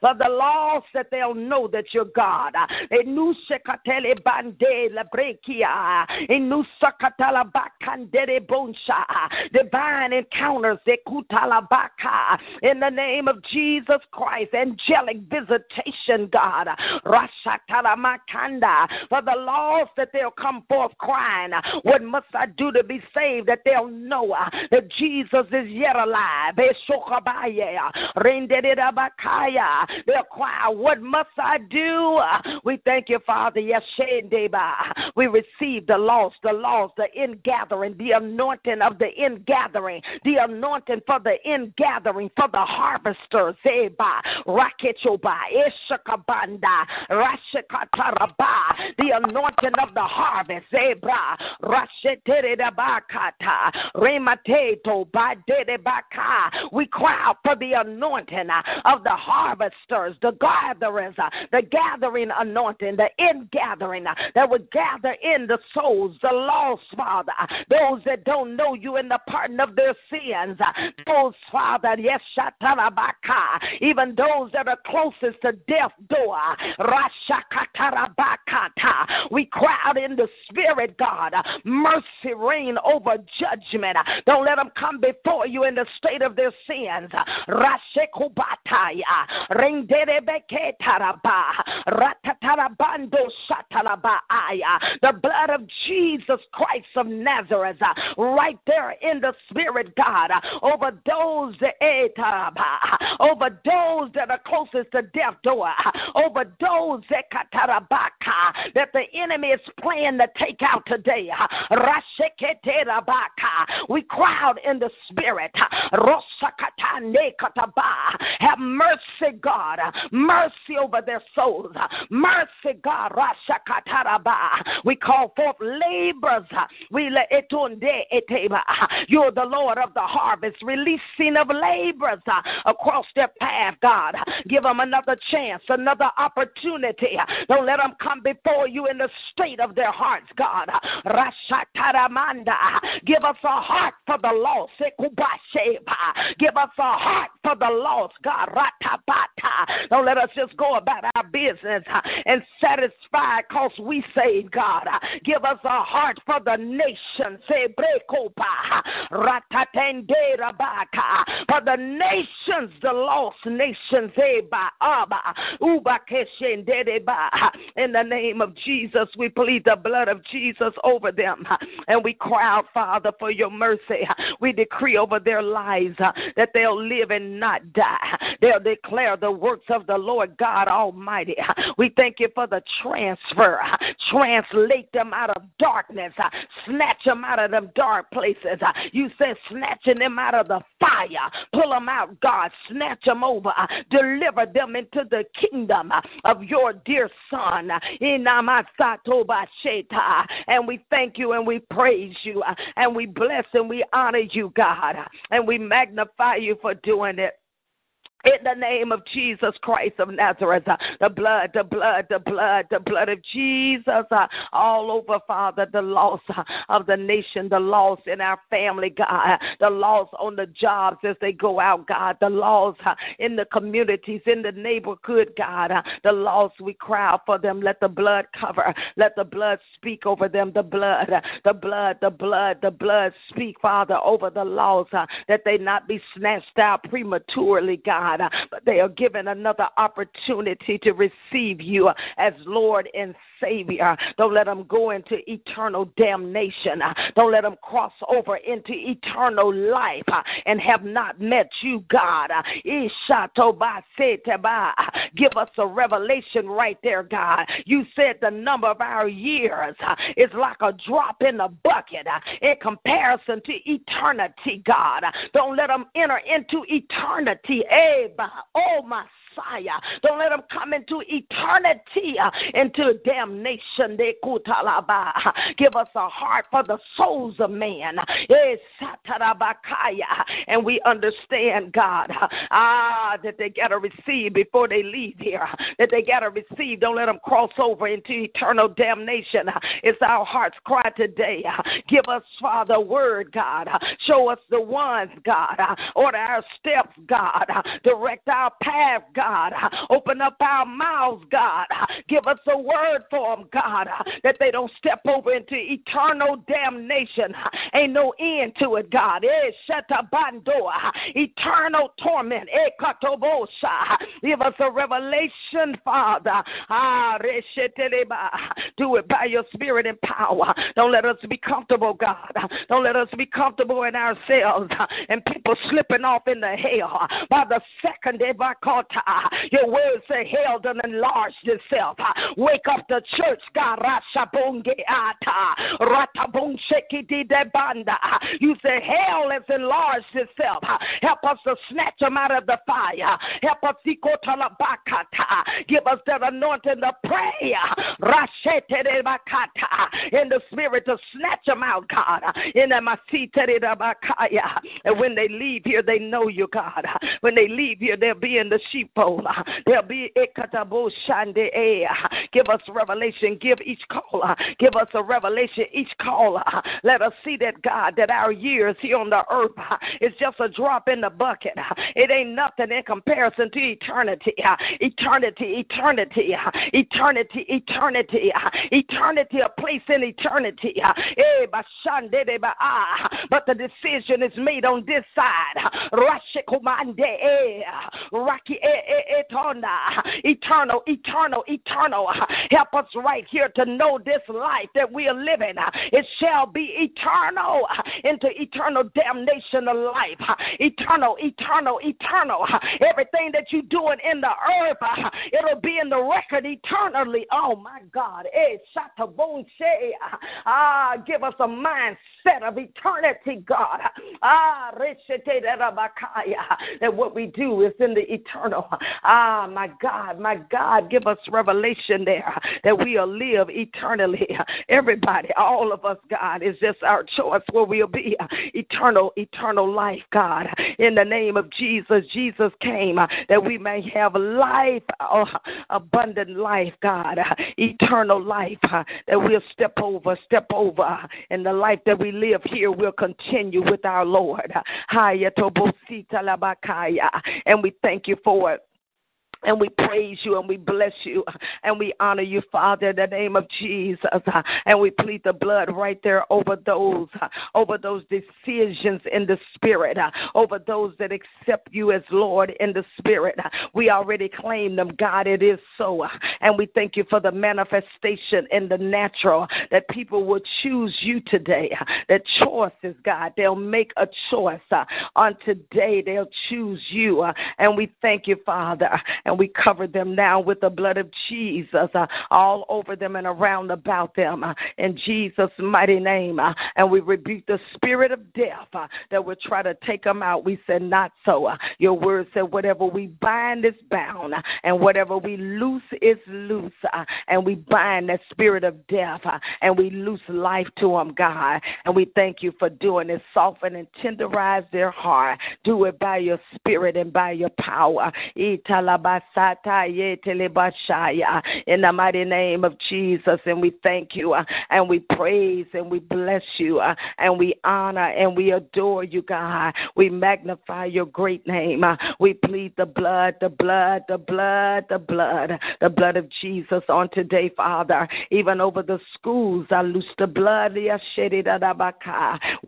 for the lost that they'll know that you're God. Divine encounters in the name of Jesus Christ. Angelic visitation, God. For the lost that they'll come forth crying, What must I do to be saved? That they'll know that Jesus is yet alive. They'll cry, What must I do? We thank you, Father. We receive the lost, the lost, the ingathering, the anointing of the ingathering, the anointing for the ingathering, for the harvesters. The anointing of the harvest. We cry out for the anointing uh, of the harvesters, the gatherers, uh, the gathering anointing, the ingathering uh, that would gather in the souls, the lost, Father, those that don't know you in the pardon of their sins, those, Father, yes, even those that are closest to death door. We cry out in the spirit, God. Mercy reign over judgment. Don't let them come before you in the state of their sins. The blood of Jesus Christ of Nazareth, uh, right there in the spirit, God, uh, over those that eh, over those that are closest to death door, uh, over those that the enemy is playing to take out today. We crowd in the spirit. Have mercy, God. Mercy over their souls. Mercy, God. We call forth let You're the Lord of the harvest, releasing of laborers across their path, God. Give them another chance, another opportunity. Don't let them come before you in the state of their hearts, God. Give us a heart for the lost. Give us a heart for the lost, God. Don't let us just go about our business uh, and satisfy because we say, God. Uh, give us a heart for the nation. Say, uh, For the nations, the lost nations. Eh, ah, In the name of Jesus, we plead the blood of Jesus over them. And we cry out, Father, for your mercy. We decree over their lives that they'll live and not die. They'll declare the works of the Lord God Almighty. We thank you for the transfer. Translate them out of darkness. Snatch them out of them dark places. You said snatching them out of the fire. Pull them out, God. Snatch them over. Deliver them into the kingdom of your dear Son. And we thank you and we praise you and we bless and we honor you, God. And we magnify you for doing it. In the name of Jesus Christ of Nazareth, uh, the blood, the blood, the blood, the blood of Jesus, uh, all over, Father, the loss uh, of the nation, the loss in our family, God, the loss on the jobs as they go out, God, the loss in the communities, in the neighborhood, God, the loss we cry for them. Let the blood cover, let the blood speak over them, the blood, the blood, the blood, the blood speak, Father, over the loss that they not be snatched out prematurely, God. God, uh, but they are given another opportunity to receive you as Lord and Savior. Don't let them go into eternal damnation. Don't let them cross over into eternal life and have not met you, God. Give us a revelation right there, God. You said the number of our years is like a drop in the bucket in comparison to eternity, God. Don't let them enter into eternity. Oh, my Messiah. Don't let them come into eternity, uh, into damnation. Uh, give us a heart for the souls of man. And we understand, God, uh, ah, that they got to receive before they leave here, uh, that they got to receive. Don't let them cross over into eternal damnation. It's our heart's cry today. Give us, Father, word, God. Show us the ones, God. Order our steps, God. Direct our path, God. God. Open up our mouths, God. Give us a word for them, God, that they don't step over into eternal damnation. Ain't no end to it, God. Eh, eternal torment. Eh, Give us a revelation, Father. Ah. Do it by your spirit and power. Don't let us be comfortable, God. Don't let us be comfortable in ourselves and people slipping off in the hell by the second day by your word say hell done enlarged itself. Wake up the church, God. You say hell has enlarged itself. Help us to snatch them out of the fire. Help us give us that anointing to pray. In the spirit to snatch them out, God. In And when they leave here, they know you, God. When they leave here, they'll be in the sheepfold There'll be Give us revelation. Give each caller. Give us a revelation. Each caller. Let us see that God, that our years here on the earth is just a drop in the bucket. It ain't nothing in comparison to eternity. Eternity, eternity, eternity, eternity, eternity, a place in eternity. Eh, ah. But the decision is made on this side. Eternal, eternal, eternal. Help us right here to know this life that we are living. It shall be eternal into eternal damnation of life. Eternal, eternal, eternal. Everything that you're doing in the earth, it'll be in the record eternally. Oh my God. Eh, ah, give us a mindset of eternity, God. Ah, that what we do is in the eternal. Ah, my God, my God, give us revelation there that we'll live eternally. Everybody, all of us, God, is just our choice where we'll be eternal, eternal life, God. In the name of Jesus, Jesus came that we may have life, uh, abundant life, God, eternal life that we'll step over, step over. In the life that we live here, we'll continue with our Lord. And we thank you for it. And we praise you and we bless you and we honor you, Father, in the name of Jesus. And we plead the blood right there over those, over those decisions in the spirit, over those that accept you as Lord in the spirit. We already claim them, God. It is so. And we thank you for the manifestation in the natural that people will choose you today. That choices, God, they'll make a choice on today. They'll choose you. And we thank you, Father and we cover them now with the blood of Jesus uh, all over them and around about them uh, in Jesus' mighty name. Uh, and we rebuke the spirit of death uh, that would try to take them out. We said, Not so. Uh, your word said, Whatever we bind is bound, uh, and whatever we loose is loose. and we bind that spirit of death, and we loose life to them, God. And we thank you for doing it. Soften and tenderize their heart. Do it by your spirit and by your power in the mighty name of Jesus. And we thank you uh, and we praise and we bless you uh, and we honor and we adore you, God. We magnify your great name. Uh, we plead the blood, the blood, the blood, the blood, the blood of Jesus on today, Father. Even over the schools, I loose the blood.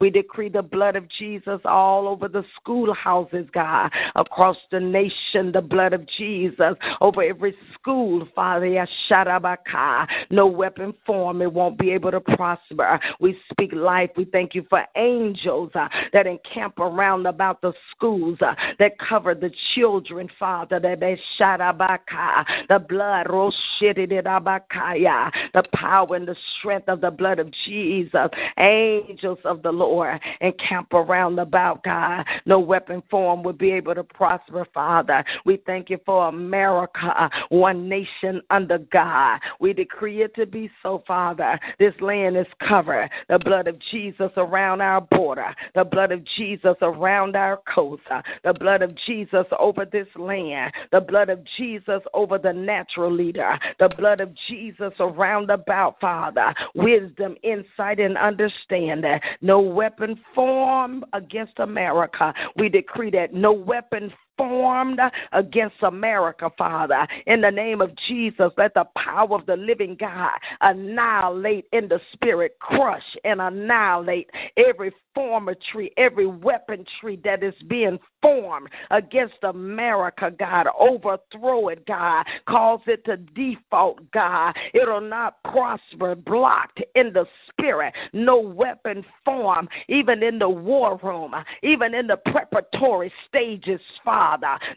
We decree the blood of Jesus all over the schoolhouses, God, across the nation, the blood of Jesus. Jesus over every school, Father. Yasharabaka. No weapon form, it won't be able to prosper. We speak life. We thank you for angels uh, that encamp around about the schools uh, that cover the children, Father. That they sharabaka. The blood, roshididabakaya. The power and the strength of the blood of Jesus. Angels of the Lord encamp around about, God. No weapon form will be able to prosper, Father. We thank you for America, one nation under God. We decree it to be so, Father. This land is covered. The blood of Jesus around our border, the blood of Jesus around our coast, the blood of Jesus over this land, the blood of Jesus over the natural leader, the blood of Jesus around about, Father. Wisdom, insight, and understanding. No weapon formed against America. We decree that no weapon formed against America, Father. In the name of Jesus, let the power of the living God annihilate in the spirit, crush and annihilate every formatry, every weaponry that is being formed against America, God. Overthrow it, God. Cause it to default, God. It'll not prosper, blocked in the spirit. No weapon form, even in the war room, even in the preparatory stages, Father.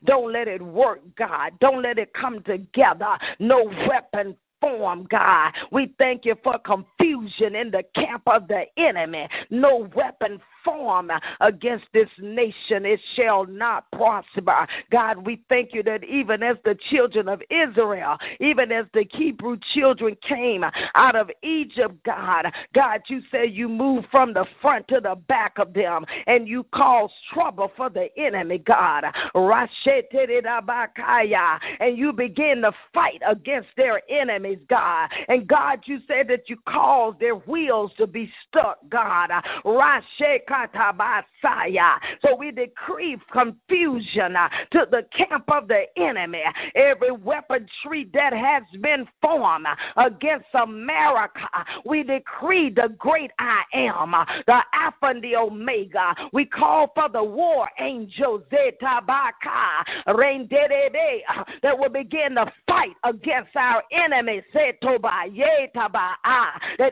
Don't let it work, God. Don't let it come together. No weapon form, God. We thank you for confusion in the camp of the enemy. No weapon form against this nation, it shall not prosper. God, we thank you that even as the children of Israel, even as the Hebrew children came out of Egypt, God, God, you said you moved from the front to the back of them and you caused trouble for the enemy, God. And you begin to fight against their enemies, God. And God, you said that you caused their wheels to be stuck, God. So we decree confusion uh, to the camp of the enemy. Every weaponry that has been formed against America, we decree the great I am, uh, the Alpha and the Omega. We call for the war angels uh, that will begin to fight against our enemies. That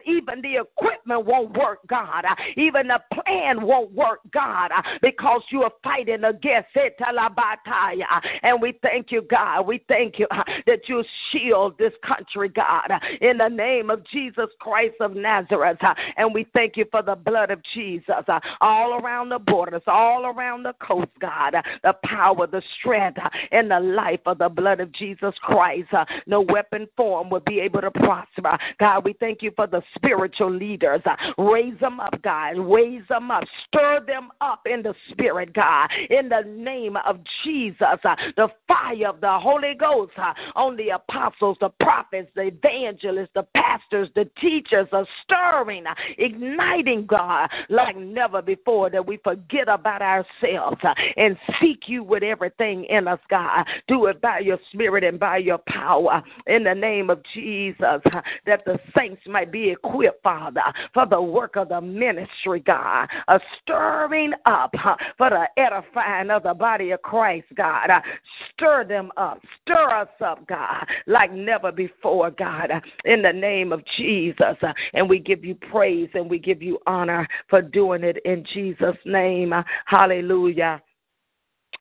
even the equipment won't work, God. Even the plan plan won't work, God, uh, because you are fighting against it. And we thank you, God. We thank you uh, that you shield this country, God, uh, in the name of Jesus Christ of Nazareth. And we thank you for the blood of Jesus all around the borders, all around the coast, God. The power, the strength, and the life of the blood of Jesus Christ. No weapon form will be able to prosper. God, we thank you for the spiritual leaders. Raise them up, God. Raise them up. Stir them up in the spirit, God, in the name of Jesus. Uh, the fire of the Holy Ghost uh, on the apostles, the prophets, the evangelists, the pastors, the teachers are stirring, uh, igniting, God, like never before, that we forget about ourselves and seek you with everything in us, God. Do it by your spirit and by your power in the name of Jesus, that the saints might be equipped, Father, for the work of the ministry, God a stirring up for the edifying of the body of Christ, God. Uh, stir them up. Stir us up, God, like never before, God, uh, in the name of Jesus. Uh, and we give you praise and we give you honor for doing it in Jesus' name. Hallelujah.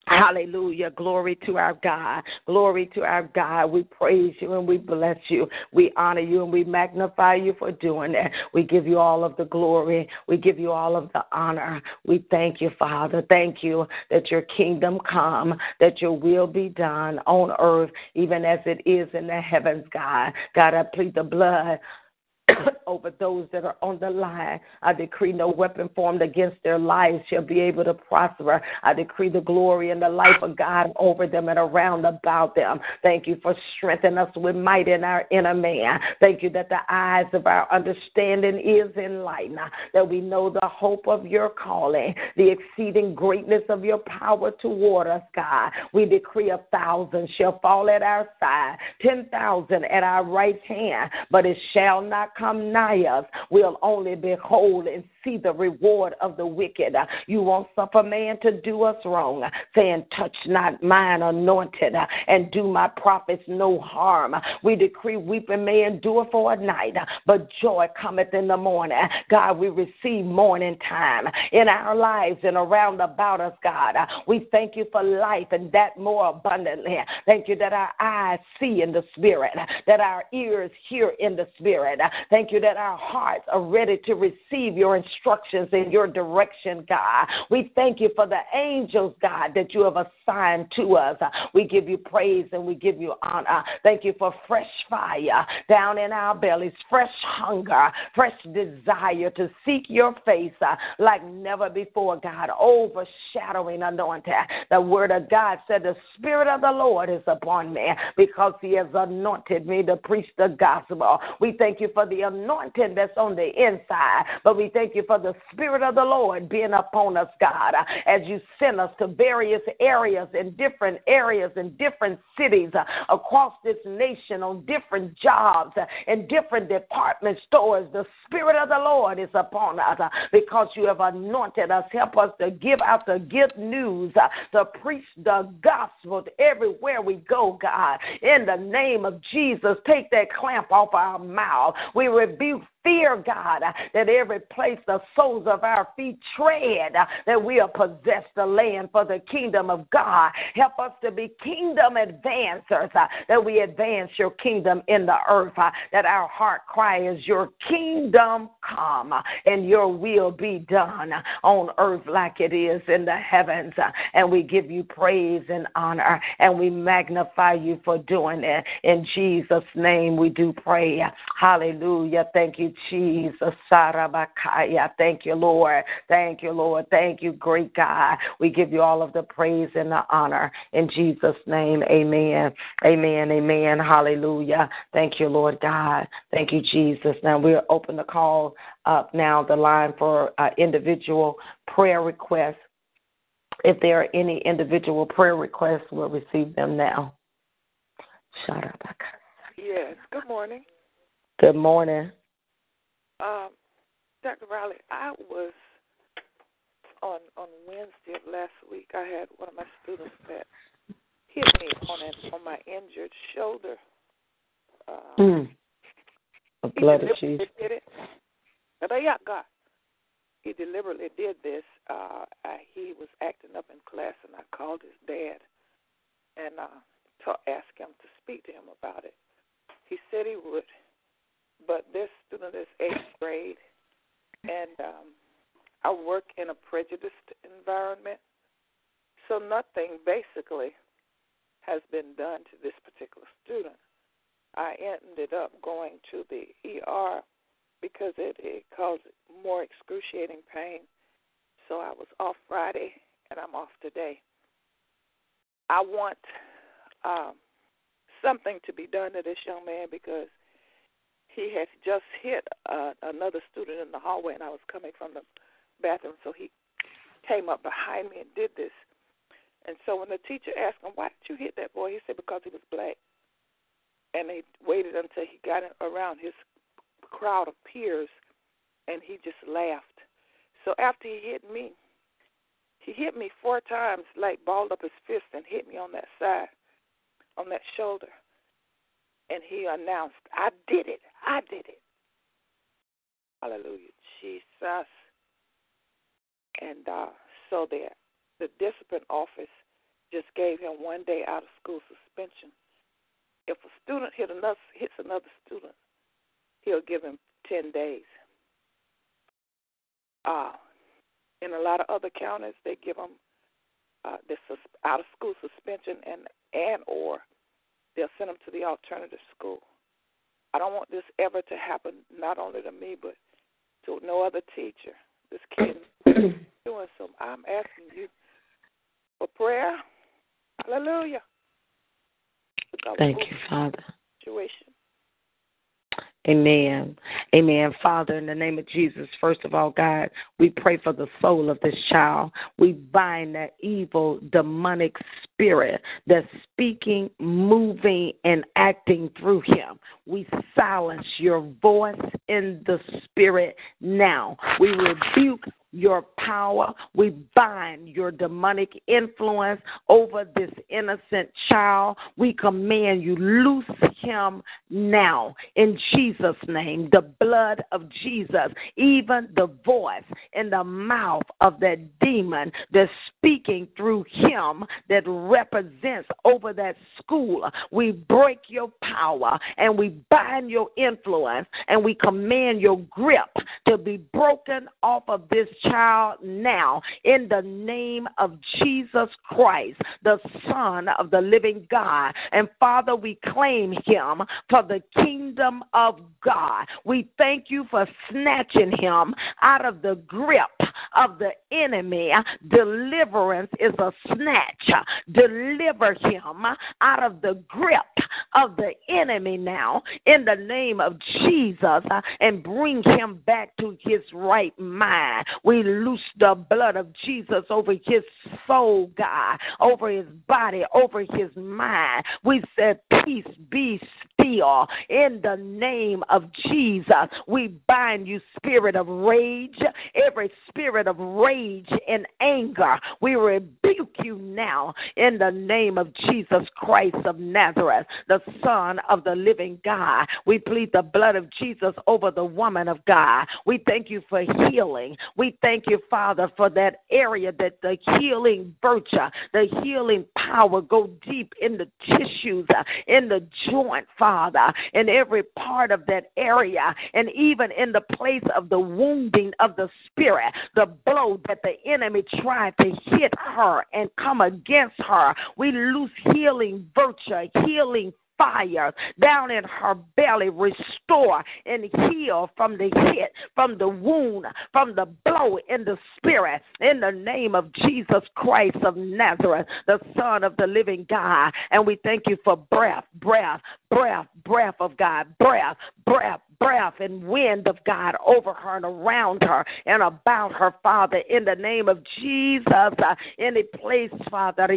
Hallelujah. Glory to our God. Glory to our God. We praise you and we bless you. We honor you and we magnify you for doing that. We give you all of the glory. We give you all of the honor. We thank you, Father. Thank you that your kingdom come, that your will be done on earth, even as it is in the heavens, God. God, I plead the blood over those that are on the line. I decree no weapon formed against their lives shall be able to prosper. I decree the glory and the life of God over them and around about them. Thank you for strengthening us with might in our inner man. Thank you that the eyes of our understanding is enlightened, that we know the hope of your calling, the exceeding greatness of your power toward us, God. We decree a thousand shall fall at our side, ten thousand at our right hand, but it shall not come nigh us, we'll only behold and see the reward of the wicked. Uh, you won't suffer man to do us wrong, uh, saying, Touch not mine anointed, uh, and do my prophets no harm. We decree weeping may endure for a night, but joy cometh in the morning. God, we receive morning time in our lives and around about us, God. We thank you for life and that more abundantly. Thank you that our eyes see in the spirit, that our ears hear in the spirit. Thank you that our hearts are ready to receive your instructions and your direction, God. We thank you for the angels, God, that you have assigned to us. We give you praise and we give you honor. Thank you for fresh fire down in our bellies, fresh hunger, fresh desire to seek your face uh, like never before, God, overshadowing anointing. The word of God said, The Spirit of the Lord is upon me because he has anointed me to preach the gospel. We thank you for the anointing that's on the inside, but we thank you for the Spirit of the Lord being upon us, God, as you send us to various areas in different areas in different cities across this nation on different jobs in different department stores. The Spirit of the Lord is upon us because you have anointed us. Help us to give out the good news, to preach the gospel everywhere we go, God. In the name of Jesus, take that clamp off our mouth. We rebuke fear, God, that every place the soles of our feet tread, uh, that we are possessed the land for the kingdom of God. Help us to be kingdom advancers, uh, that we advance your kingdom in the earth, uh, that our heart cry is your kingdom come and your will be done on earth like it is in the heavens. And we give you praise and honor and we magnify you for doing it. In Jesus' name we do pray. Hallelujah. Thank you, Jesus. Sarabakaya. Thank you, Lord. Thank you, Lord. Thank you, great God. We give you all of the praise and the honor. In Jesus' name, amen. Amen. Amen. Hallelujah. Thank you, Lord God. Thank you, Jesus. Now we'll open the call up now, the line for uh, individual prayer requests. If there are any individual prayer requests, we'll receive them now. Yes. Good morning. Good morning. Um, Dr. Riley, I was on on Wednesday of last week. I had one of my students that hit me on an, on my injured shoulder. Uh, mm. The blood of Jesus. Did it. God. He deliberately did this. Uh, I, he was acting up in class, and I called his dad and uh, to ask him to speak to him about it. He said he would but this student is eighth grade, and um, I work in a prejudiced environment, so nothing basically has been done to this particular student. I ended up going to the ER because it, it caused more excruciating pain. So I was off Friday and I'm off today. I want um, something to be done to this young man because he had just hit uh, another student in the hallway, and I was coming from the bathroom, so he came up behind me and did this. And so when the teacher asked him, "Why did you hit that boy?" he said, "Because he was black." And they waited until he got around his crowd of peers, and he just laughed. So after he hit me, he hit me four times, like balled up his fist and hit me on that side, on that shoulder and he announced, I did it. I did it. Hallelujah. Jesus. And uh, so there, the discipline office just gave him one day out of school suspension. If a student hit another, hits another student, he'll give him 10 days. Uh, in a lot of other counties, they give them uh, this out of school suspension and and or they'll send them to the alternative school. I don't want this ever to happen, not only to me, but to no other teacher. This kid doing so. I'm asking you for prayer. Hallelujah. Thank you, Father. Situation. Amen. Amen. Father, in the name of Jesus, first of all, God, we pray for the soul of this child. We bind that evil, demonic spirit that's speaking, moving, and acting through him. We silence your voice in the spirit now. We rebuke your power. We bind your demonic influence over this innocent child. We command you, loose him now in Jesus' name. The blood of Jesus, even the voice in the mouth of that demon that's speaking through him that represents over that school. We break your power and we bind your influence and we command your grip to be broken off of this child now in the name of Jesus Christ, the Son of the living God. And Father, we claim him for the kingdom of God. We thank you for snatching him out of the grip of the enemy. Deliverance is a snatch. Deliver him out of the grip of the enemy now in the name of Jesus and bring him back to his right mind. We loose the blood of Jesus over his soul, God, over his body, over his mind. We said, Peace be still in the name of Jesus. We bind you, spirit of rage, every spirit of rage and anger. We rebuke you now in the name of Jesus Christ of Nazareth, the Son of the living God. We plead the blood of Jesus over the woman of God. We thank you for healing. We thank you, Father, for that area that the healing virtue, the healing power go deep in the tissues, uh, in the joint, Father, in every part of that area, and even in the place of the wounding of the spirit, the blow that the enemy tried to hit her and come against her. We lose healing virtue, healing fire down in her belly, restore and heal from the hit, from the wound, from the blow in the spirit, in the name of Jesus Christ of Nazareth, the Son of the living God. And we thank you for breath, breath, breath, breath of God, breath, breath, breath and wind of God over her and around her and about her, Father, in the name of Jesus. Uh, any place, Father,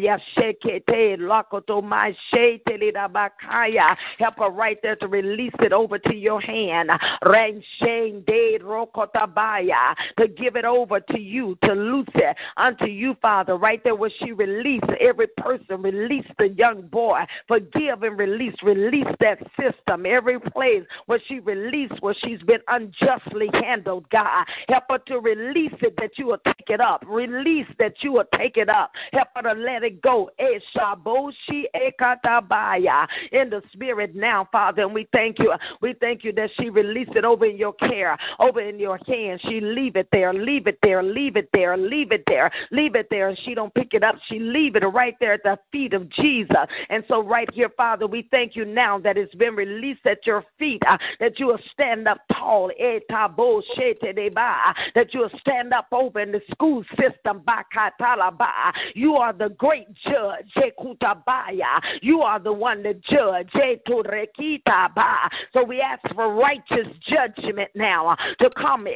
help her right there to release it over to your hand. To give it over to you, to loose it unto you, Father, right there where she released every person, release the young boy, forgive and release, release that system, every place where she released release where she's been unjustly handled, God. Help her to release it that you will take it up. Release that you will take it up. Help her to let it go. In the spirit now, Father, and we thank you. We thank you that she released it over in your care, over in your hands. She leave it there, leave it there, leave it there, leave it there, leave it there. And she don't pick it up. She leave it right there at the feet of Jesus. And so right here, Father, we thank you now that it's been released at your feet, uh, that you will stand up tall, eh, that you'll stand up over in the school system. You are the great judge. Eh, you are the one to judge. Eh, so we ask for righteous judgment now to come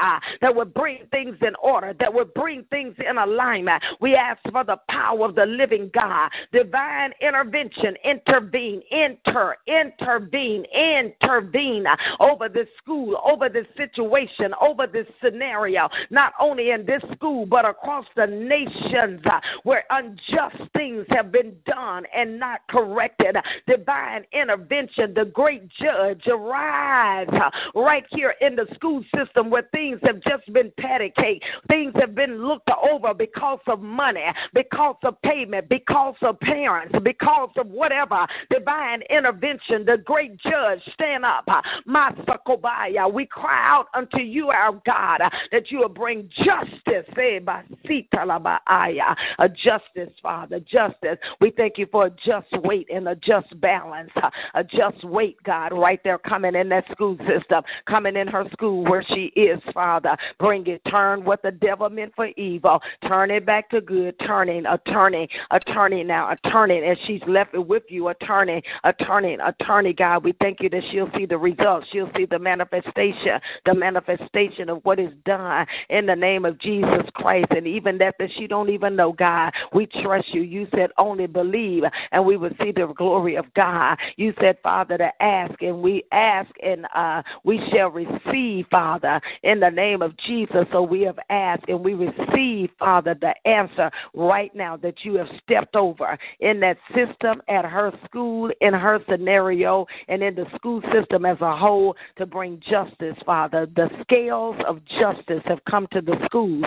uh, that would bring things in order, that would bring things in alignment. We ask for the power of the living God, divine intervention, intervene, enter, intervene, enter intervene over this school, over this situation, over this scenario, not only in this school, but across the nations where unjust things have been done and not corrected. Divine intervention, the great judge arrives right here in the school system where things have just been patty cake. Things have been looked over because of money, because of payment, because of parents, because of whatever. Divine intervention, the great judge stand up. Uh, Masakobaya. We cry out unto you, our God, uh, that you will bring justice. Eh, uh, a justice, Father, justice. We thank you for a just weight and a just balance. A just weight, God, right there coming in that school system, coming in her school where she is, Father. Bring it, turn what the devil meant for evil, turn it back to good, turning, a turning, a turning now, a turning as she's left it with you, a turning, a turning, a turning, God. We thank you that she'll see the results. She'll see the manifestation, the manifestation of what is done in the name of Jesus Christ. And even that that she don't even know, God, we trust you. You said only believe, and we will see the glory of God. You said, Father, to ask, and we ask, and uh, we shall receive, Father, in the name of Jesus. So we have asked, and we receive, Father, the answer right now that you have stepped over in that system at her school, in her scenario, and in the school system as a whole to bring justice, Father. The scales of justice have come to the schools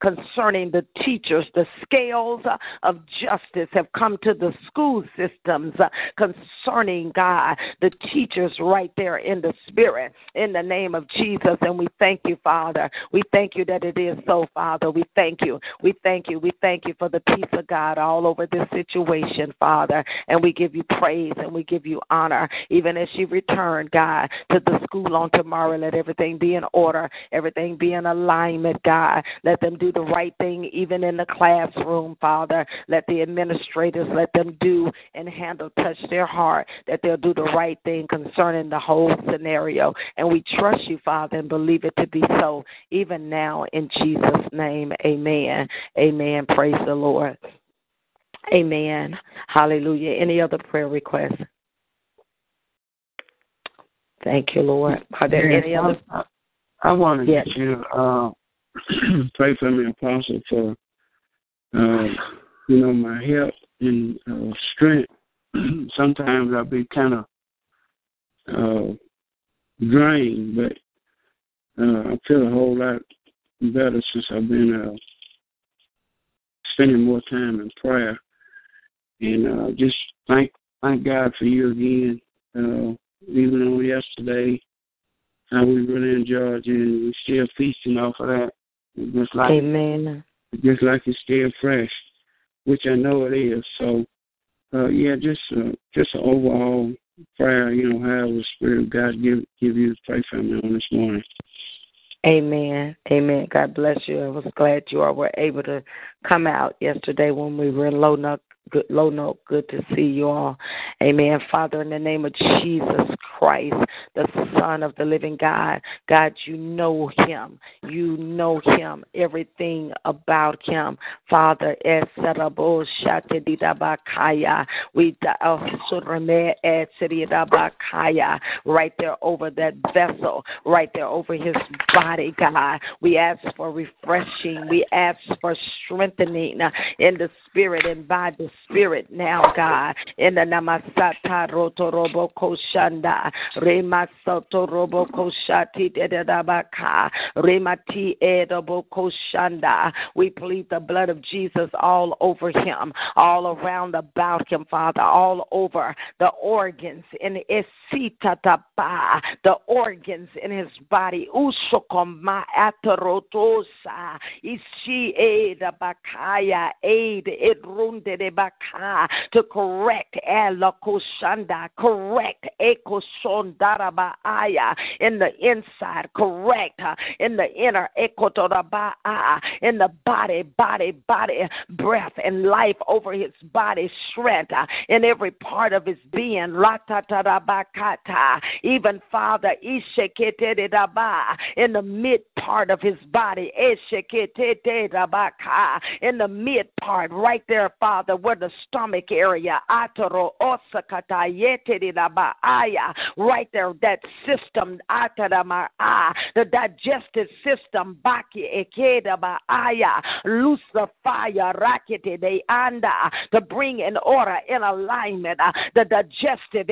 concerning the teachers. The scales of justice have come to the school systems uh, concerning God, the teachers right there in the spirit, in the name of Jesus. And we thank you, Father. We thank you that it is so, Father. We thank you. We thank you. We thank you for the peace of God all over this situation, Father. And we give you praise and we give you honor, even as she returned, God, to the school on tomorrow. Let everything be in order, everything be in alignment, God. Let them do the right thing, even in the classroom, Father. Let the administrators let them do and handle, touch their heart, that they'll do the right thing concerning the whole scenario. And we trust you, Father, and believe it to be so, even now, in Jesus' name. Amen. Amen. Praise the Lord. Amen. Hallelujah. Any other prayer requests? Thank you, Lord. Are there Yes, any other? I, I wanted Yes. you to uh, pray for me, Apostle, for uh, you know my health and uh, strength. Sometimes I'll be kind of uh, drained, but uh, I feel a whole lot better since I've been uh, spending more time in prayer. And uh, just thank thank God for you again. Uh, even on yesterday, how we really enjoyed you, and we're still feasting off of that. Just like Amen. just like it's still fresh, which I know it is. So, uh, yeah, just uh, just an overall prayer. You know, how the Spirit of God give give you to pray for me on this morning. Amen. Amen. God bless you. I was glad you all were able to come out yesterday when we were in Low. Good, Lonoke. Good to see you all. Amen. Father, in the name of Jesus Christ, the Son of the living God, God, you know him. You know him. Everything about him. Father, Esirabakaya. Right there over that vessel, right there over his body, God. We ask for refreshing. We ask for strengthening uh, in the spirit and by the spirit now, God. In the Namasata Rotorobo Koshanda, Remasoto Robo Koshati Dedabaka, Remati Edobo Koshanda. We plead the blood of Jesus all over him, all around about him, Father, all over the organs in Esitataba, the organs in his body. Ushokoma Atarotosa, Ishi Eda Bakaya, Aid Edrunde de Baka, to correct Elakoshanda, correct Ekosondarabaaya in the inside, correct in the inner Ekotorabaa, in the body, body, body, breath and life over his body, strength uh, in every part of his being. Latatarabakata, even Father, Isheketedaba, in the mid part of his body, Esheketedabaka, in the mid part, right there, Father, where the stomach area, Ataro Osakatayetedidabaaya, right there, that system, the digestive system, Baki the fire, Rakete de Anda, to bring in order, in alignment, uh, the digestive,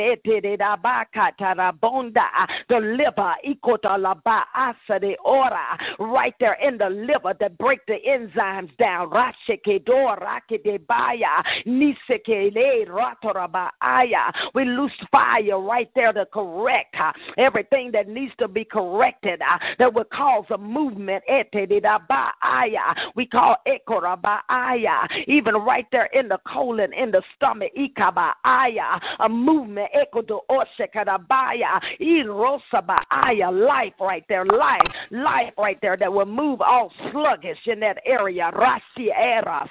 Tarabonda, the liver, Ikota Laba, Asa de Ora, right there in the liver that break the enzymes down, Rashekedor, Rakedebaya, Nisekele, Ratorabaaya. We loose fire right there to correct uh, everything that needs to be corrected uh, that would cause a movement. We call Ekorabaaya, even right there in the colon, in the stomach, Ikabaaya, a movement. Ekodo Oshekadabaya, Irosabaaya, life right there, life life right there that will move all sluggish in that area. Rasi era,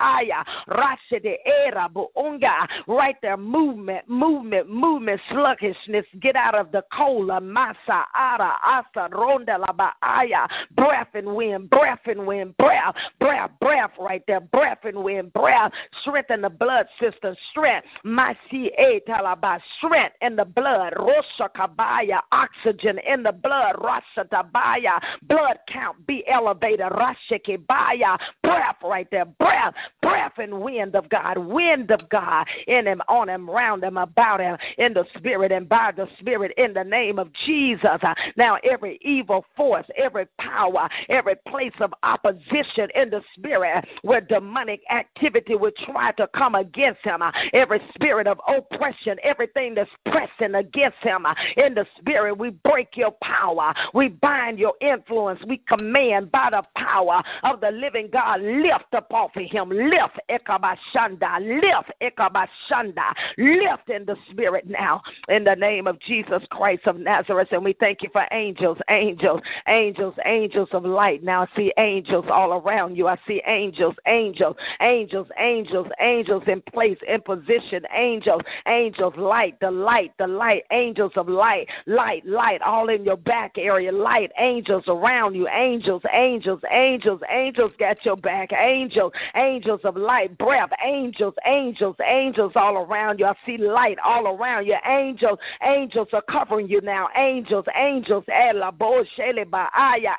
aya, rasi de era, buunga. Right there, movement, movement, movement, sluggishness. Get out of the cola, uh, masa, ara, asa, ronda, aya. Breath and wind, breath and wind, breath, breath, breath right there, breath and wind, breath. Strengthen the blood system, strength. Masi, e, talaba, strength in the blood. Rosha, kabaya, oxygen in the blood. Rasa, tabaya, blood count be elevated. Rashikibaya, breath right there, breath, breath and wind of God, wind of God in him, on him, round him, about him, in the spirit and by the spirit, in the name of Jesus. Uh, now, every evil force, every power, every place of opposition in the spirit uh, where demonic activity would try to come against him, uh, every spirit of oppression, everything that's pressing against him in the spirit, we break your power, we bind your influence, we command by the power of the living God, lift up off of him, lift, ekabashanda, lift, ekabashanda, lift in the spirit now, in the name of Jesus Christ of Nazareth. And we thank you for angels, angels, angels, angels of light. Now I see angels all around you. I see angels, angels, angels, angels, angels in place, in position, angels, angels, light, the light, the light, angels of light, light, light, all in your back area, light, angels around you, angels, angels, angels, angels got your back, angels, angels of light, breath, angels, angels, angels all around you. I see light all around you, angels, angels are covering you now, angels, angels,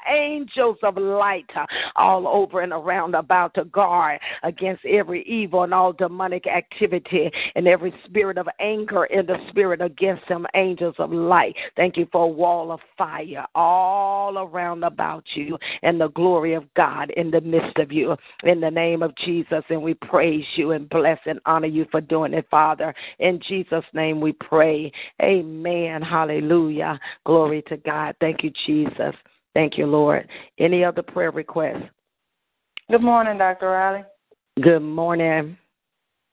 angels of light uh, all over and around about to guard against every evil and all demonic activity and every spirit of anger in the spirit against them, angels of light. Thank you for a wall of fire all around about you and the glory of God in the midst of you. In the name of Jesus, and we praise you and bless and honor you for doing it, Father. In Jesus' name we pray. Amen. Hallelujah. Glory to God. Thank you, Jesus. Thank you, Lord. Any other prayer requests? Good morning, Dr. Riley. Good morning.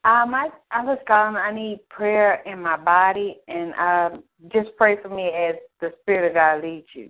Um, I I was calling. I need prayer in my body, and um, just pray for me as the Spirit of God leads you.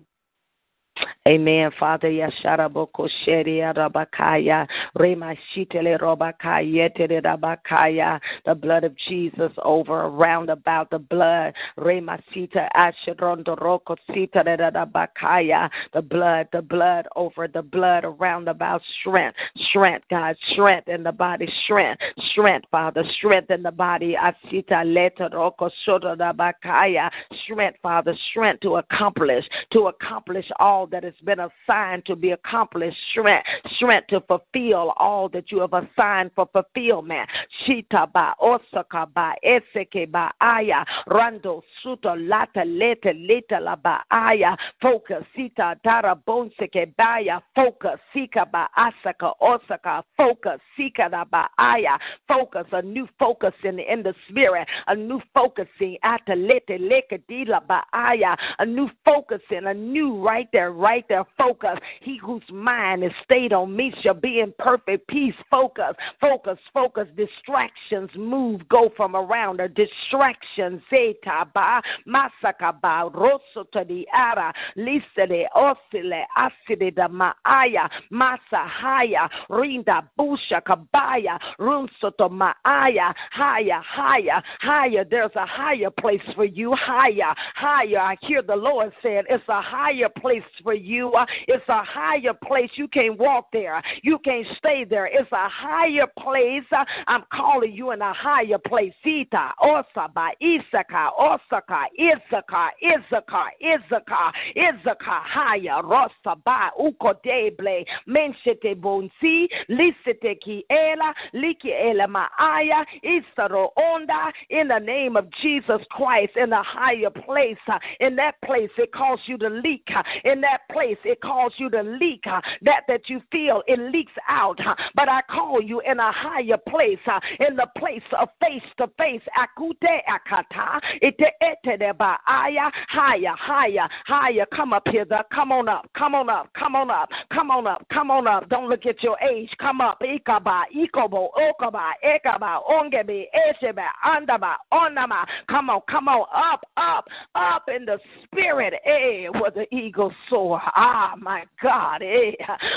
Amen. Father, Yasharaboko Sheria Rabakaya, Rema Shitele Robakaya, Rabakaya, the blood of Jesus over, around about the blood, Rema Sita Asherondo Roko Sita Rabakaya, the blood, the blood over the blood, around about strength, strength, God, strength in the body, strength, strength, Father, strength in the body, Asita Leta Roko Soto Rabakaya, strength, Father, strength to accomplish, to accomplish all that is been assigned to be accomplished, strength, strength to fulfill all that you have assigned for fulfillment. Shita ba osaka ba eseke ba aya rando suto lata leta la ba aya focus sita tara bonseke baya focus sika ba asaka osaka focus sika da ba aya focus a new focus in the, in the spirit a new focusing ata lete leke dila ba aya a new focusing a new right there right there focus. He whose mind is stayed on me shall be in perfect peace. Focus, focus, focus. Distractions move, go from around her. Distractions, eh, zeta ba masaka ba rosso to the ara lisele osile aside da maaya masa haya rinda busha kabaya runsoto maaya higher, higher, higher. There's a higher place for you. Higher, higher. I hear the Lord saying it's a higher place for you. It's a higher place. You can't walk there. You can't stay there. It's a higher place. I'm calling you in a higher place. Sita, Osaba, Isaka, Osaka, Isaka, Isaka, Isaka, Isaka, higher. Rosaba, Ukodeble, Menshete Bonsi, Lisete Kiela, Liki Ela Maaya, Isaro Onda, in the name of Jesus Christ, in a higher place. In that place, it calls you to leak. In that place, it calls you to leak that that you feel it leaks out. But I call you in a higher place, in the place of face to face. Akute akata ite ete aya higher, higher, higher. Come up here, the, come on up, come on up, come on up, come on up, come on up. Don't look at your age. Come up, ikaba, ikobo, okaba, ekaba, ongebe, eshebe, andaba, onama. Come on, come on, up, up, up in the spirit. Eh, where the eagle soar soar. Ah, my God. Eh.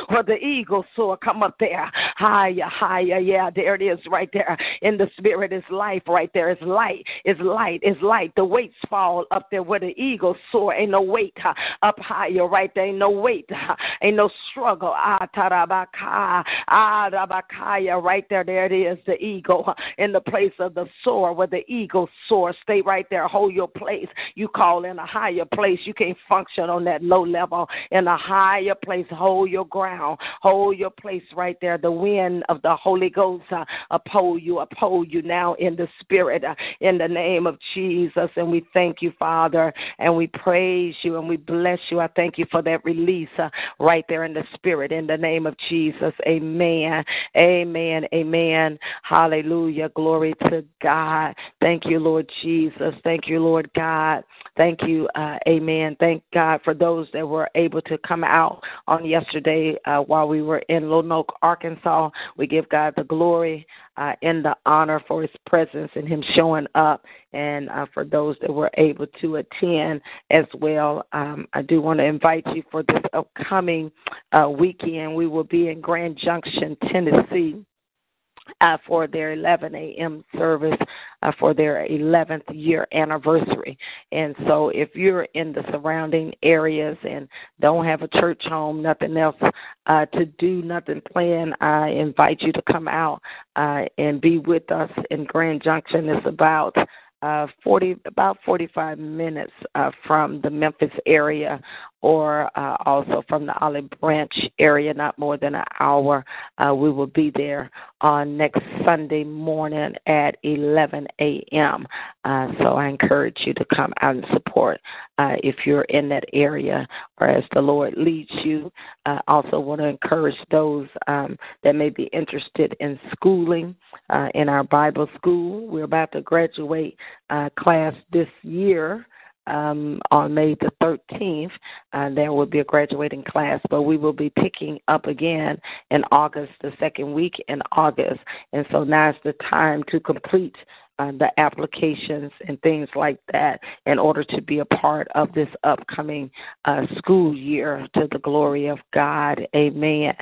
Where the eagle soar, come up there. Higher, higher. Yeah, there it is right there. In the spirit is life right there. It's light. It's light. It's light. The weights fall up there where the eagle soar. Ain't no weight uh, up higher right there. Ain't no weight. Uh, ain't no struggle. Ah, tarabaka. Ah, rabakaya. Right there. There it is. The eagle uh, in the place of the soar where the eagle soar. Stay right there. Hold your place. You call in a higher place. You can't function on that low level. In a higher place, hold your ground. Hold your place right there. The wind of the Holy Ghost uh, uphold you, uphold you now in the spirit, uh, in the name of Jesus. And we thank you, Father, and we praise you and we bless you. I thank you for that release uh, right there in the spirit, in the name of Jesus. Amen. Amen. Amen. Hallelujah. Glory to God. Thank you, Lord Jesus. Thank you, Lord God. Thank you. Uh, amen. Thank God for those that were able to come out on yesterday uh, while we were in Lonoke, Arkansas. We give God the glory uh, and the honor for his presence and him showing up. And uh, for those that were able to attend as well, um, I do want to invite you for this upcoming uh, weekend. We will be in Grand Junction, Tennessee uh, for their 11 a.m. service uh, for their 11th year anniversary. And so, if you're in the surrounding areas and don't have a church home, nothing else uh, to do, nothing planned, I invite you to come out uh, and be with us in Grand Junction. It's about uh, 40 about 45 minutes uh, from the Memphis area or uh, also from the Olive Branch area, not more than an hour. Uh, we will be there on next Sunday morning at 11 a.m. Uh, so I encourage you to come out and support uh, if you're in that area or as the Lord leads you. I also want to encourage those um, that may be interested in schooling uh, in our Bible school. We're about to graduate uh, class this year um, on May the 13th. Uh, there will be a graduating class, but we will be picking up again in August, the second week in August. And so now is the time to complete uh, the applications and things like that in order to be a part of this upcoming uh, school year to the glory of God. Amen.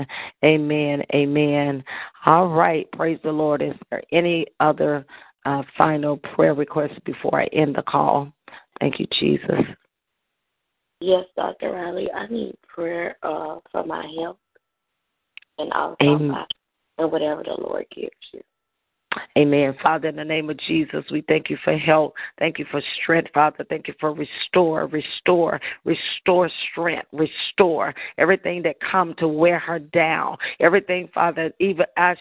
Amen. Amen. All right. Praise the Lord. Is there any other uh, final prayer requests before I end the call? Thank you, Jesus. Yes, Dr. Riley, I need prayer uh, for my health and also Amen. my, and whatever the Lord gives you. Amen. Father, in the name of Jesus, we thank you for help. Thank you for strength, Father. Thank you for restore, restore, restore strength, restore everything that come to wear her down. Everything, Father, even I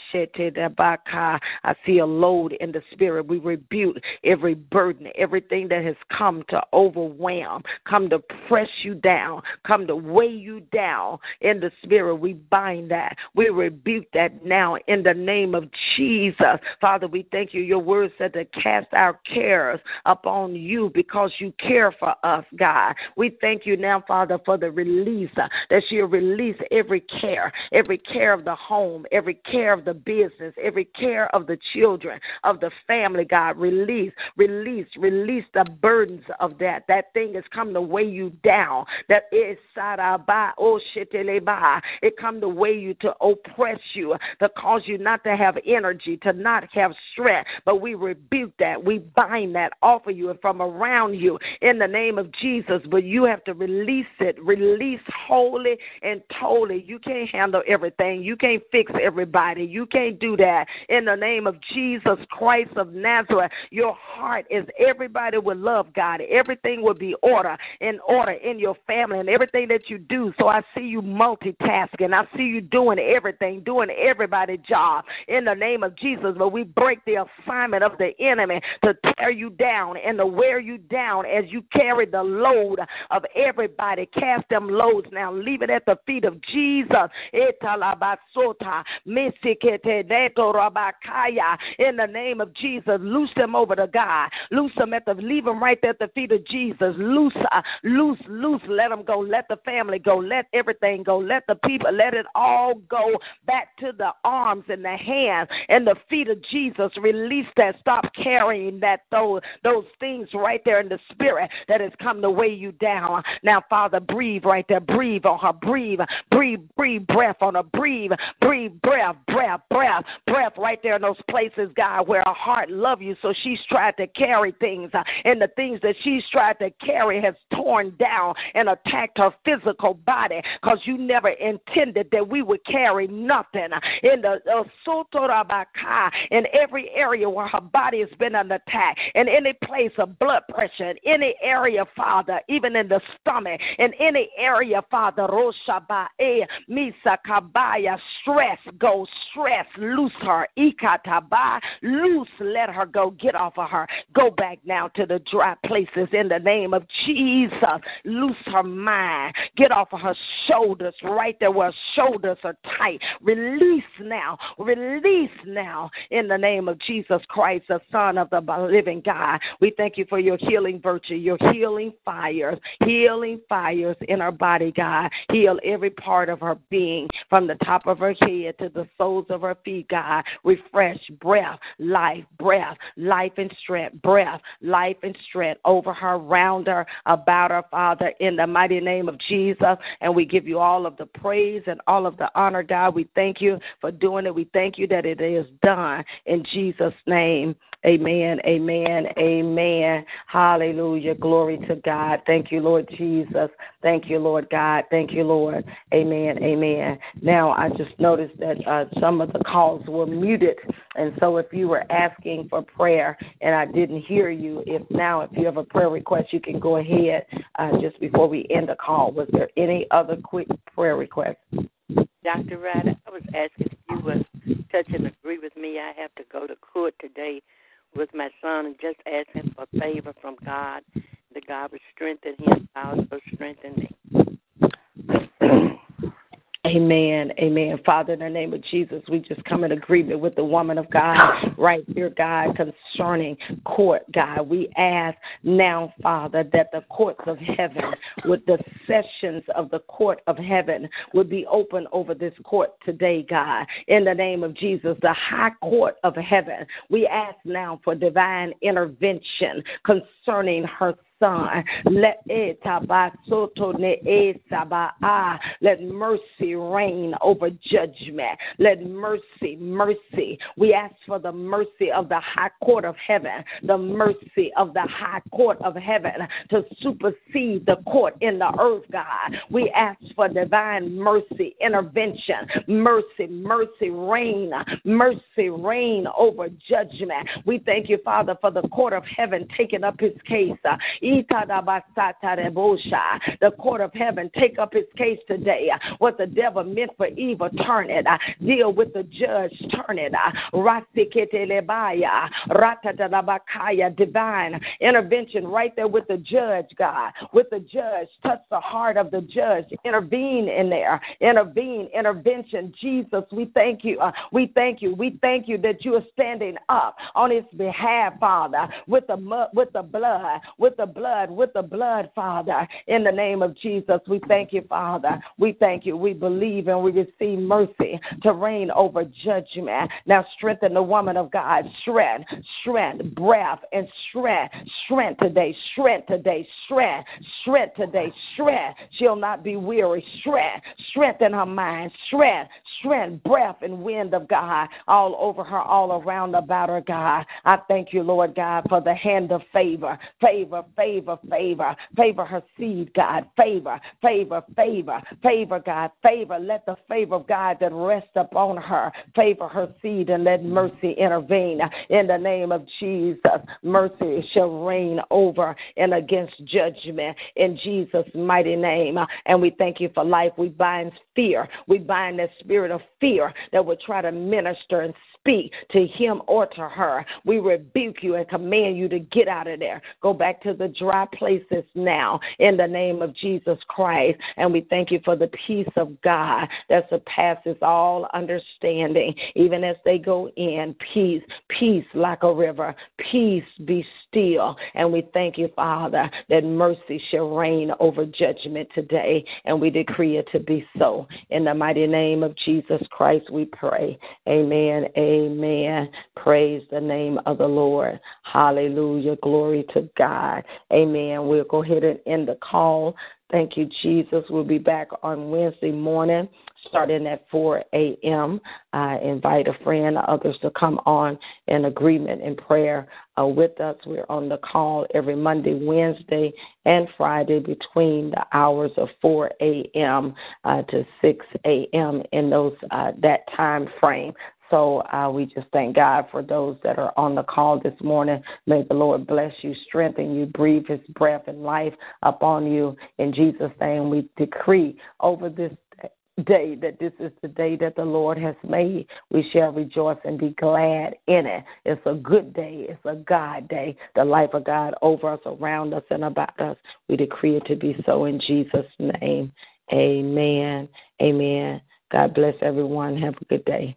I see a load in the spirit. We rebuke every burden, everything that has come to overwhelm, come to press you down, come to weigh you down in the spirit. We bind that. We rebuke that now in the name of Jesus. Father, we thank you. Your word said to cast our cares upon you because you care for us, God. We thank you now, Father, for the release, uh, that you'll release every care, every care of the home, every care of the business, every care of the children, of the family, God. Release, release, release the burdens of that. That thing has come to weigh you down. That is saraba, oh It come to weigh you, to oppress you, to cause you not to have energy, to not have strength. But we rebuke that. We bind that off of you and from around you in the name of Jesus. But you have to release it, release wholly and totally. You can't handle everything. You can't fix everybody. You can't do that. In the name of Jesus Christ of Nazareth, your heart is everybody will love God. Everything will be order in order in your family and everything that you do. So I see you multitasking. I see you doing everything, doing everybody's job in the name of Jesus. But we break the assignment of the enemy to tear you down and to wear you down as you carry the load of everybody. Cast them loads now. Leave it at the feet of Jesus. In the name of Jesus, loose them over to God. Loose them at the, leave them right there at the feet of Jesus. Loose, uh, loose, loose. Let them go. Let the family go. Let everything go. Let the people, let it all go back to the arms and the hands and the feet of Jesus Jesus, release that. Stop carrying that those those things right there in the spirit that has come to weigh you down. Now, Father, breathe right there. Breathe on her. Breathe. Breathe. Breathe breath on her. Breathe. Breathe breath. Breath. Breath. Breath right there in those places, God, where her heart love you. So she's tried to carry things, uh, and the things that she's tried to carry has torn down and attacked her physical body. Cause you never intended that we would carry nothing in the uh, in every area where her body has been under attack, in any place of blood pressure, in any area, Father, even in the stomach, in any area, Father, Roshaba, Misa Kabaya, stress, go, stress, loose her, Ikataba, loose, let her go, get off of her, go back now to the dry places in the name of Jesus, loose her mind, get off of her shoulders, right there where shoulders are tight, release now, release now in the name of Jesus Christ, the Son of the living God. We thank you for your healing virtue, your healing fires, healing fires in our body, God. Heal every part of her being from the top of her head to the soles of her feet, God. Refresh breath, life, breath, life and strength, breath, life and strength over her, round her, about her, Father, in the mighty name of Jesus. And we give you all of the praise and all of the honor, God. We thank you for doing it. We thank you that it is done in Jesus' name. Amen. Amen. Amen. Hallelujah. Glory to God. Thank you, Lord Jesus. Thank you, Lord God. Thank you, Lord. Amen. Amen. Now, I just noticed that uh, some of the calls were muted. And so, if you were asking for prayer and I didn't hear you, if now, if you have a prayer request, you can go ahead uh, just before we end the call. Was there any other quick prayer request? Dr. Ryder, I was asking you would touch and agree with me. I have to go to court today with my son and just ask him for favor from God, that God would strengthen him, I also strengthen me. Amen. Amen. Father, in the name of Jesus, we just come in agreement with the woman of God right here, God, concerning court, God. We ask now, Father, that the courts of heaven, with the sessions of the court of heaven, would be open over this court today, God. In the name of Jesus, the high court of heaven, we ask now for divine intervention concerning her son. Let ah, let mercy reign over judgment. Let mercy, mercy. We ask for the mercy of the high court of heaven, the mercy of the high court of heaven to supersede the court in the earth, God. We ask for divine mercy, intervention, mercy, mercy, reign, mercy, reign over judgment. We thank you, Father, for the court of heaven taking up his case. The court of heaven take up his case today. What the devil meant for evil, turn it. Deal with the judge, turn it. Divine intervention right there with the judge, God. With the judge, touch the heart of the judge. Intervene in there. Intervene, intervention. Jesus, we thank you. Uh, we thank you. We thank you that you are standing up on his behalf, Father, with the with the blood, with the blood, with the blood, Father. In the name of Jesus, we thank you, Father. We thank you. We believe and we receive mercy to reign over judgment. Now strengthen the woman of God. Strength, strength, breath, and strength. Strength today, strength today, strength, strength today, strength. She'll not be weary. Strength, strengthen her mind. Strength, strength, breath, and wind of God all over her, all around about her, God. I thank you, Lord God, for the hand of favor, favor, favor, favor, favor favor her seed, God, favor, favor, favor, favor, God, favor. Let the favor of God that rests upon her favor her seed and let mercy intervene in the name of Jesus. Mercy shall reign over and against judgment in Jesus' mighty name. And we thank you for life. We bind fear. We bind that spirit of fear that would try to minister and speak to him or to her. We rebuke you and command you to get out of there. Go back to the dry places now in the name of Jesus Christ. And we thank you for the peace of God that surpasses all understanding. Even as they go in, peace, peace like a river, peace be still. And we thank you, Father, that mercy shall reign over judgment today. And we decree it to be so. In the mighty name of Jesus Christ, we pray. Amen. Amen Amen. Praise the name of the Lord. Hallelujah. Glory to God. Amen. We'll go ahead and end the call. Thank you, Jesus. We'll be back on Wednesday morning starting at 4 a.m. I invite a friend others to come on in agreement in prayer uh, with us. We're on the call every Monday, Wednesday, and Friday between the hours of 4 a.m. Uh, to 6 a.m. in those uh, that time frame. So uh, we just thank God for those that are on the call this morning. May the Lord bless you, strengthen you, breathe His breath and life upon you. In Jesus' name, we decree over this day that this is the day that the Lord has made. We shall rejoice and be glad in it. It's a good day. It's a God day. The life of God over us, around us, and about us. We decree it to be so in Jesus' name. Amen. Amen. God bless everyone. Have a good day.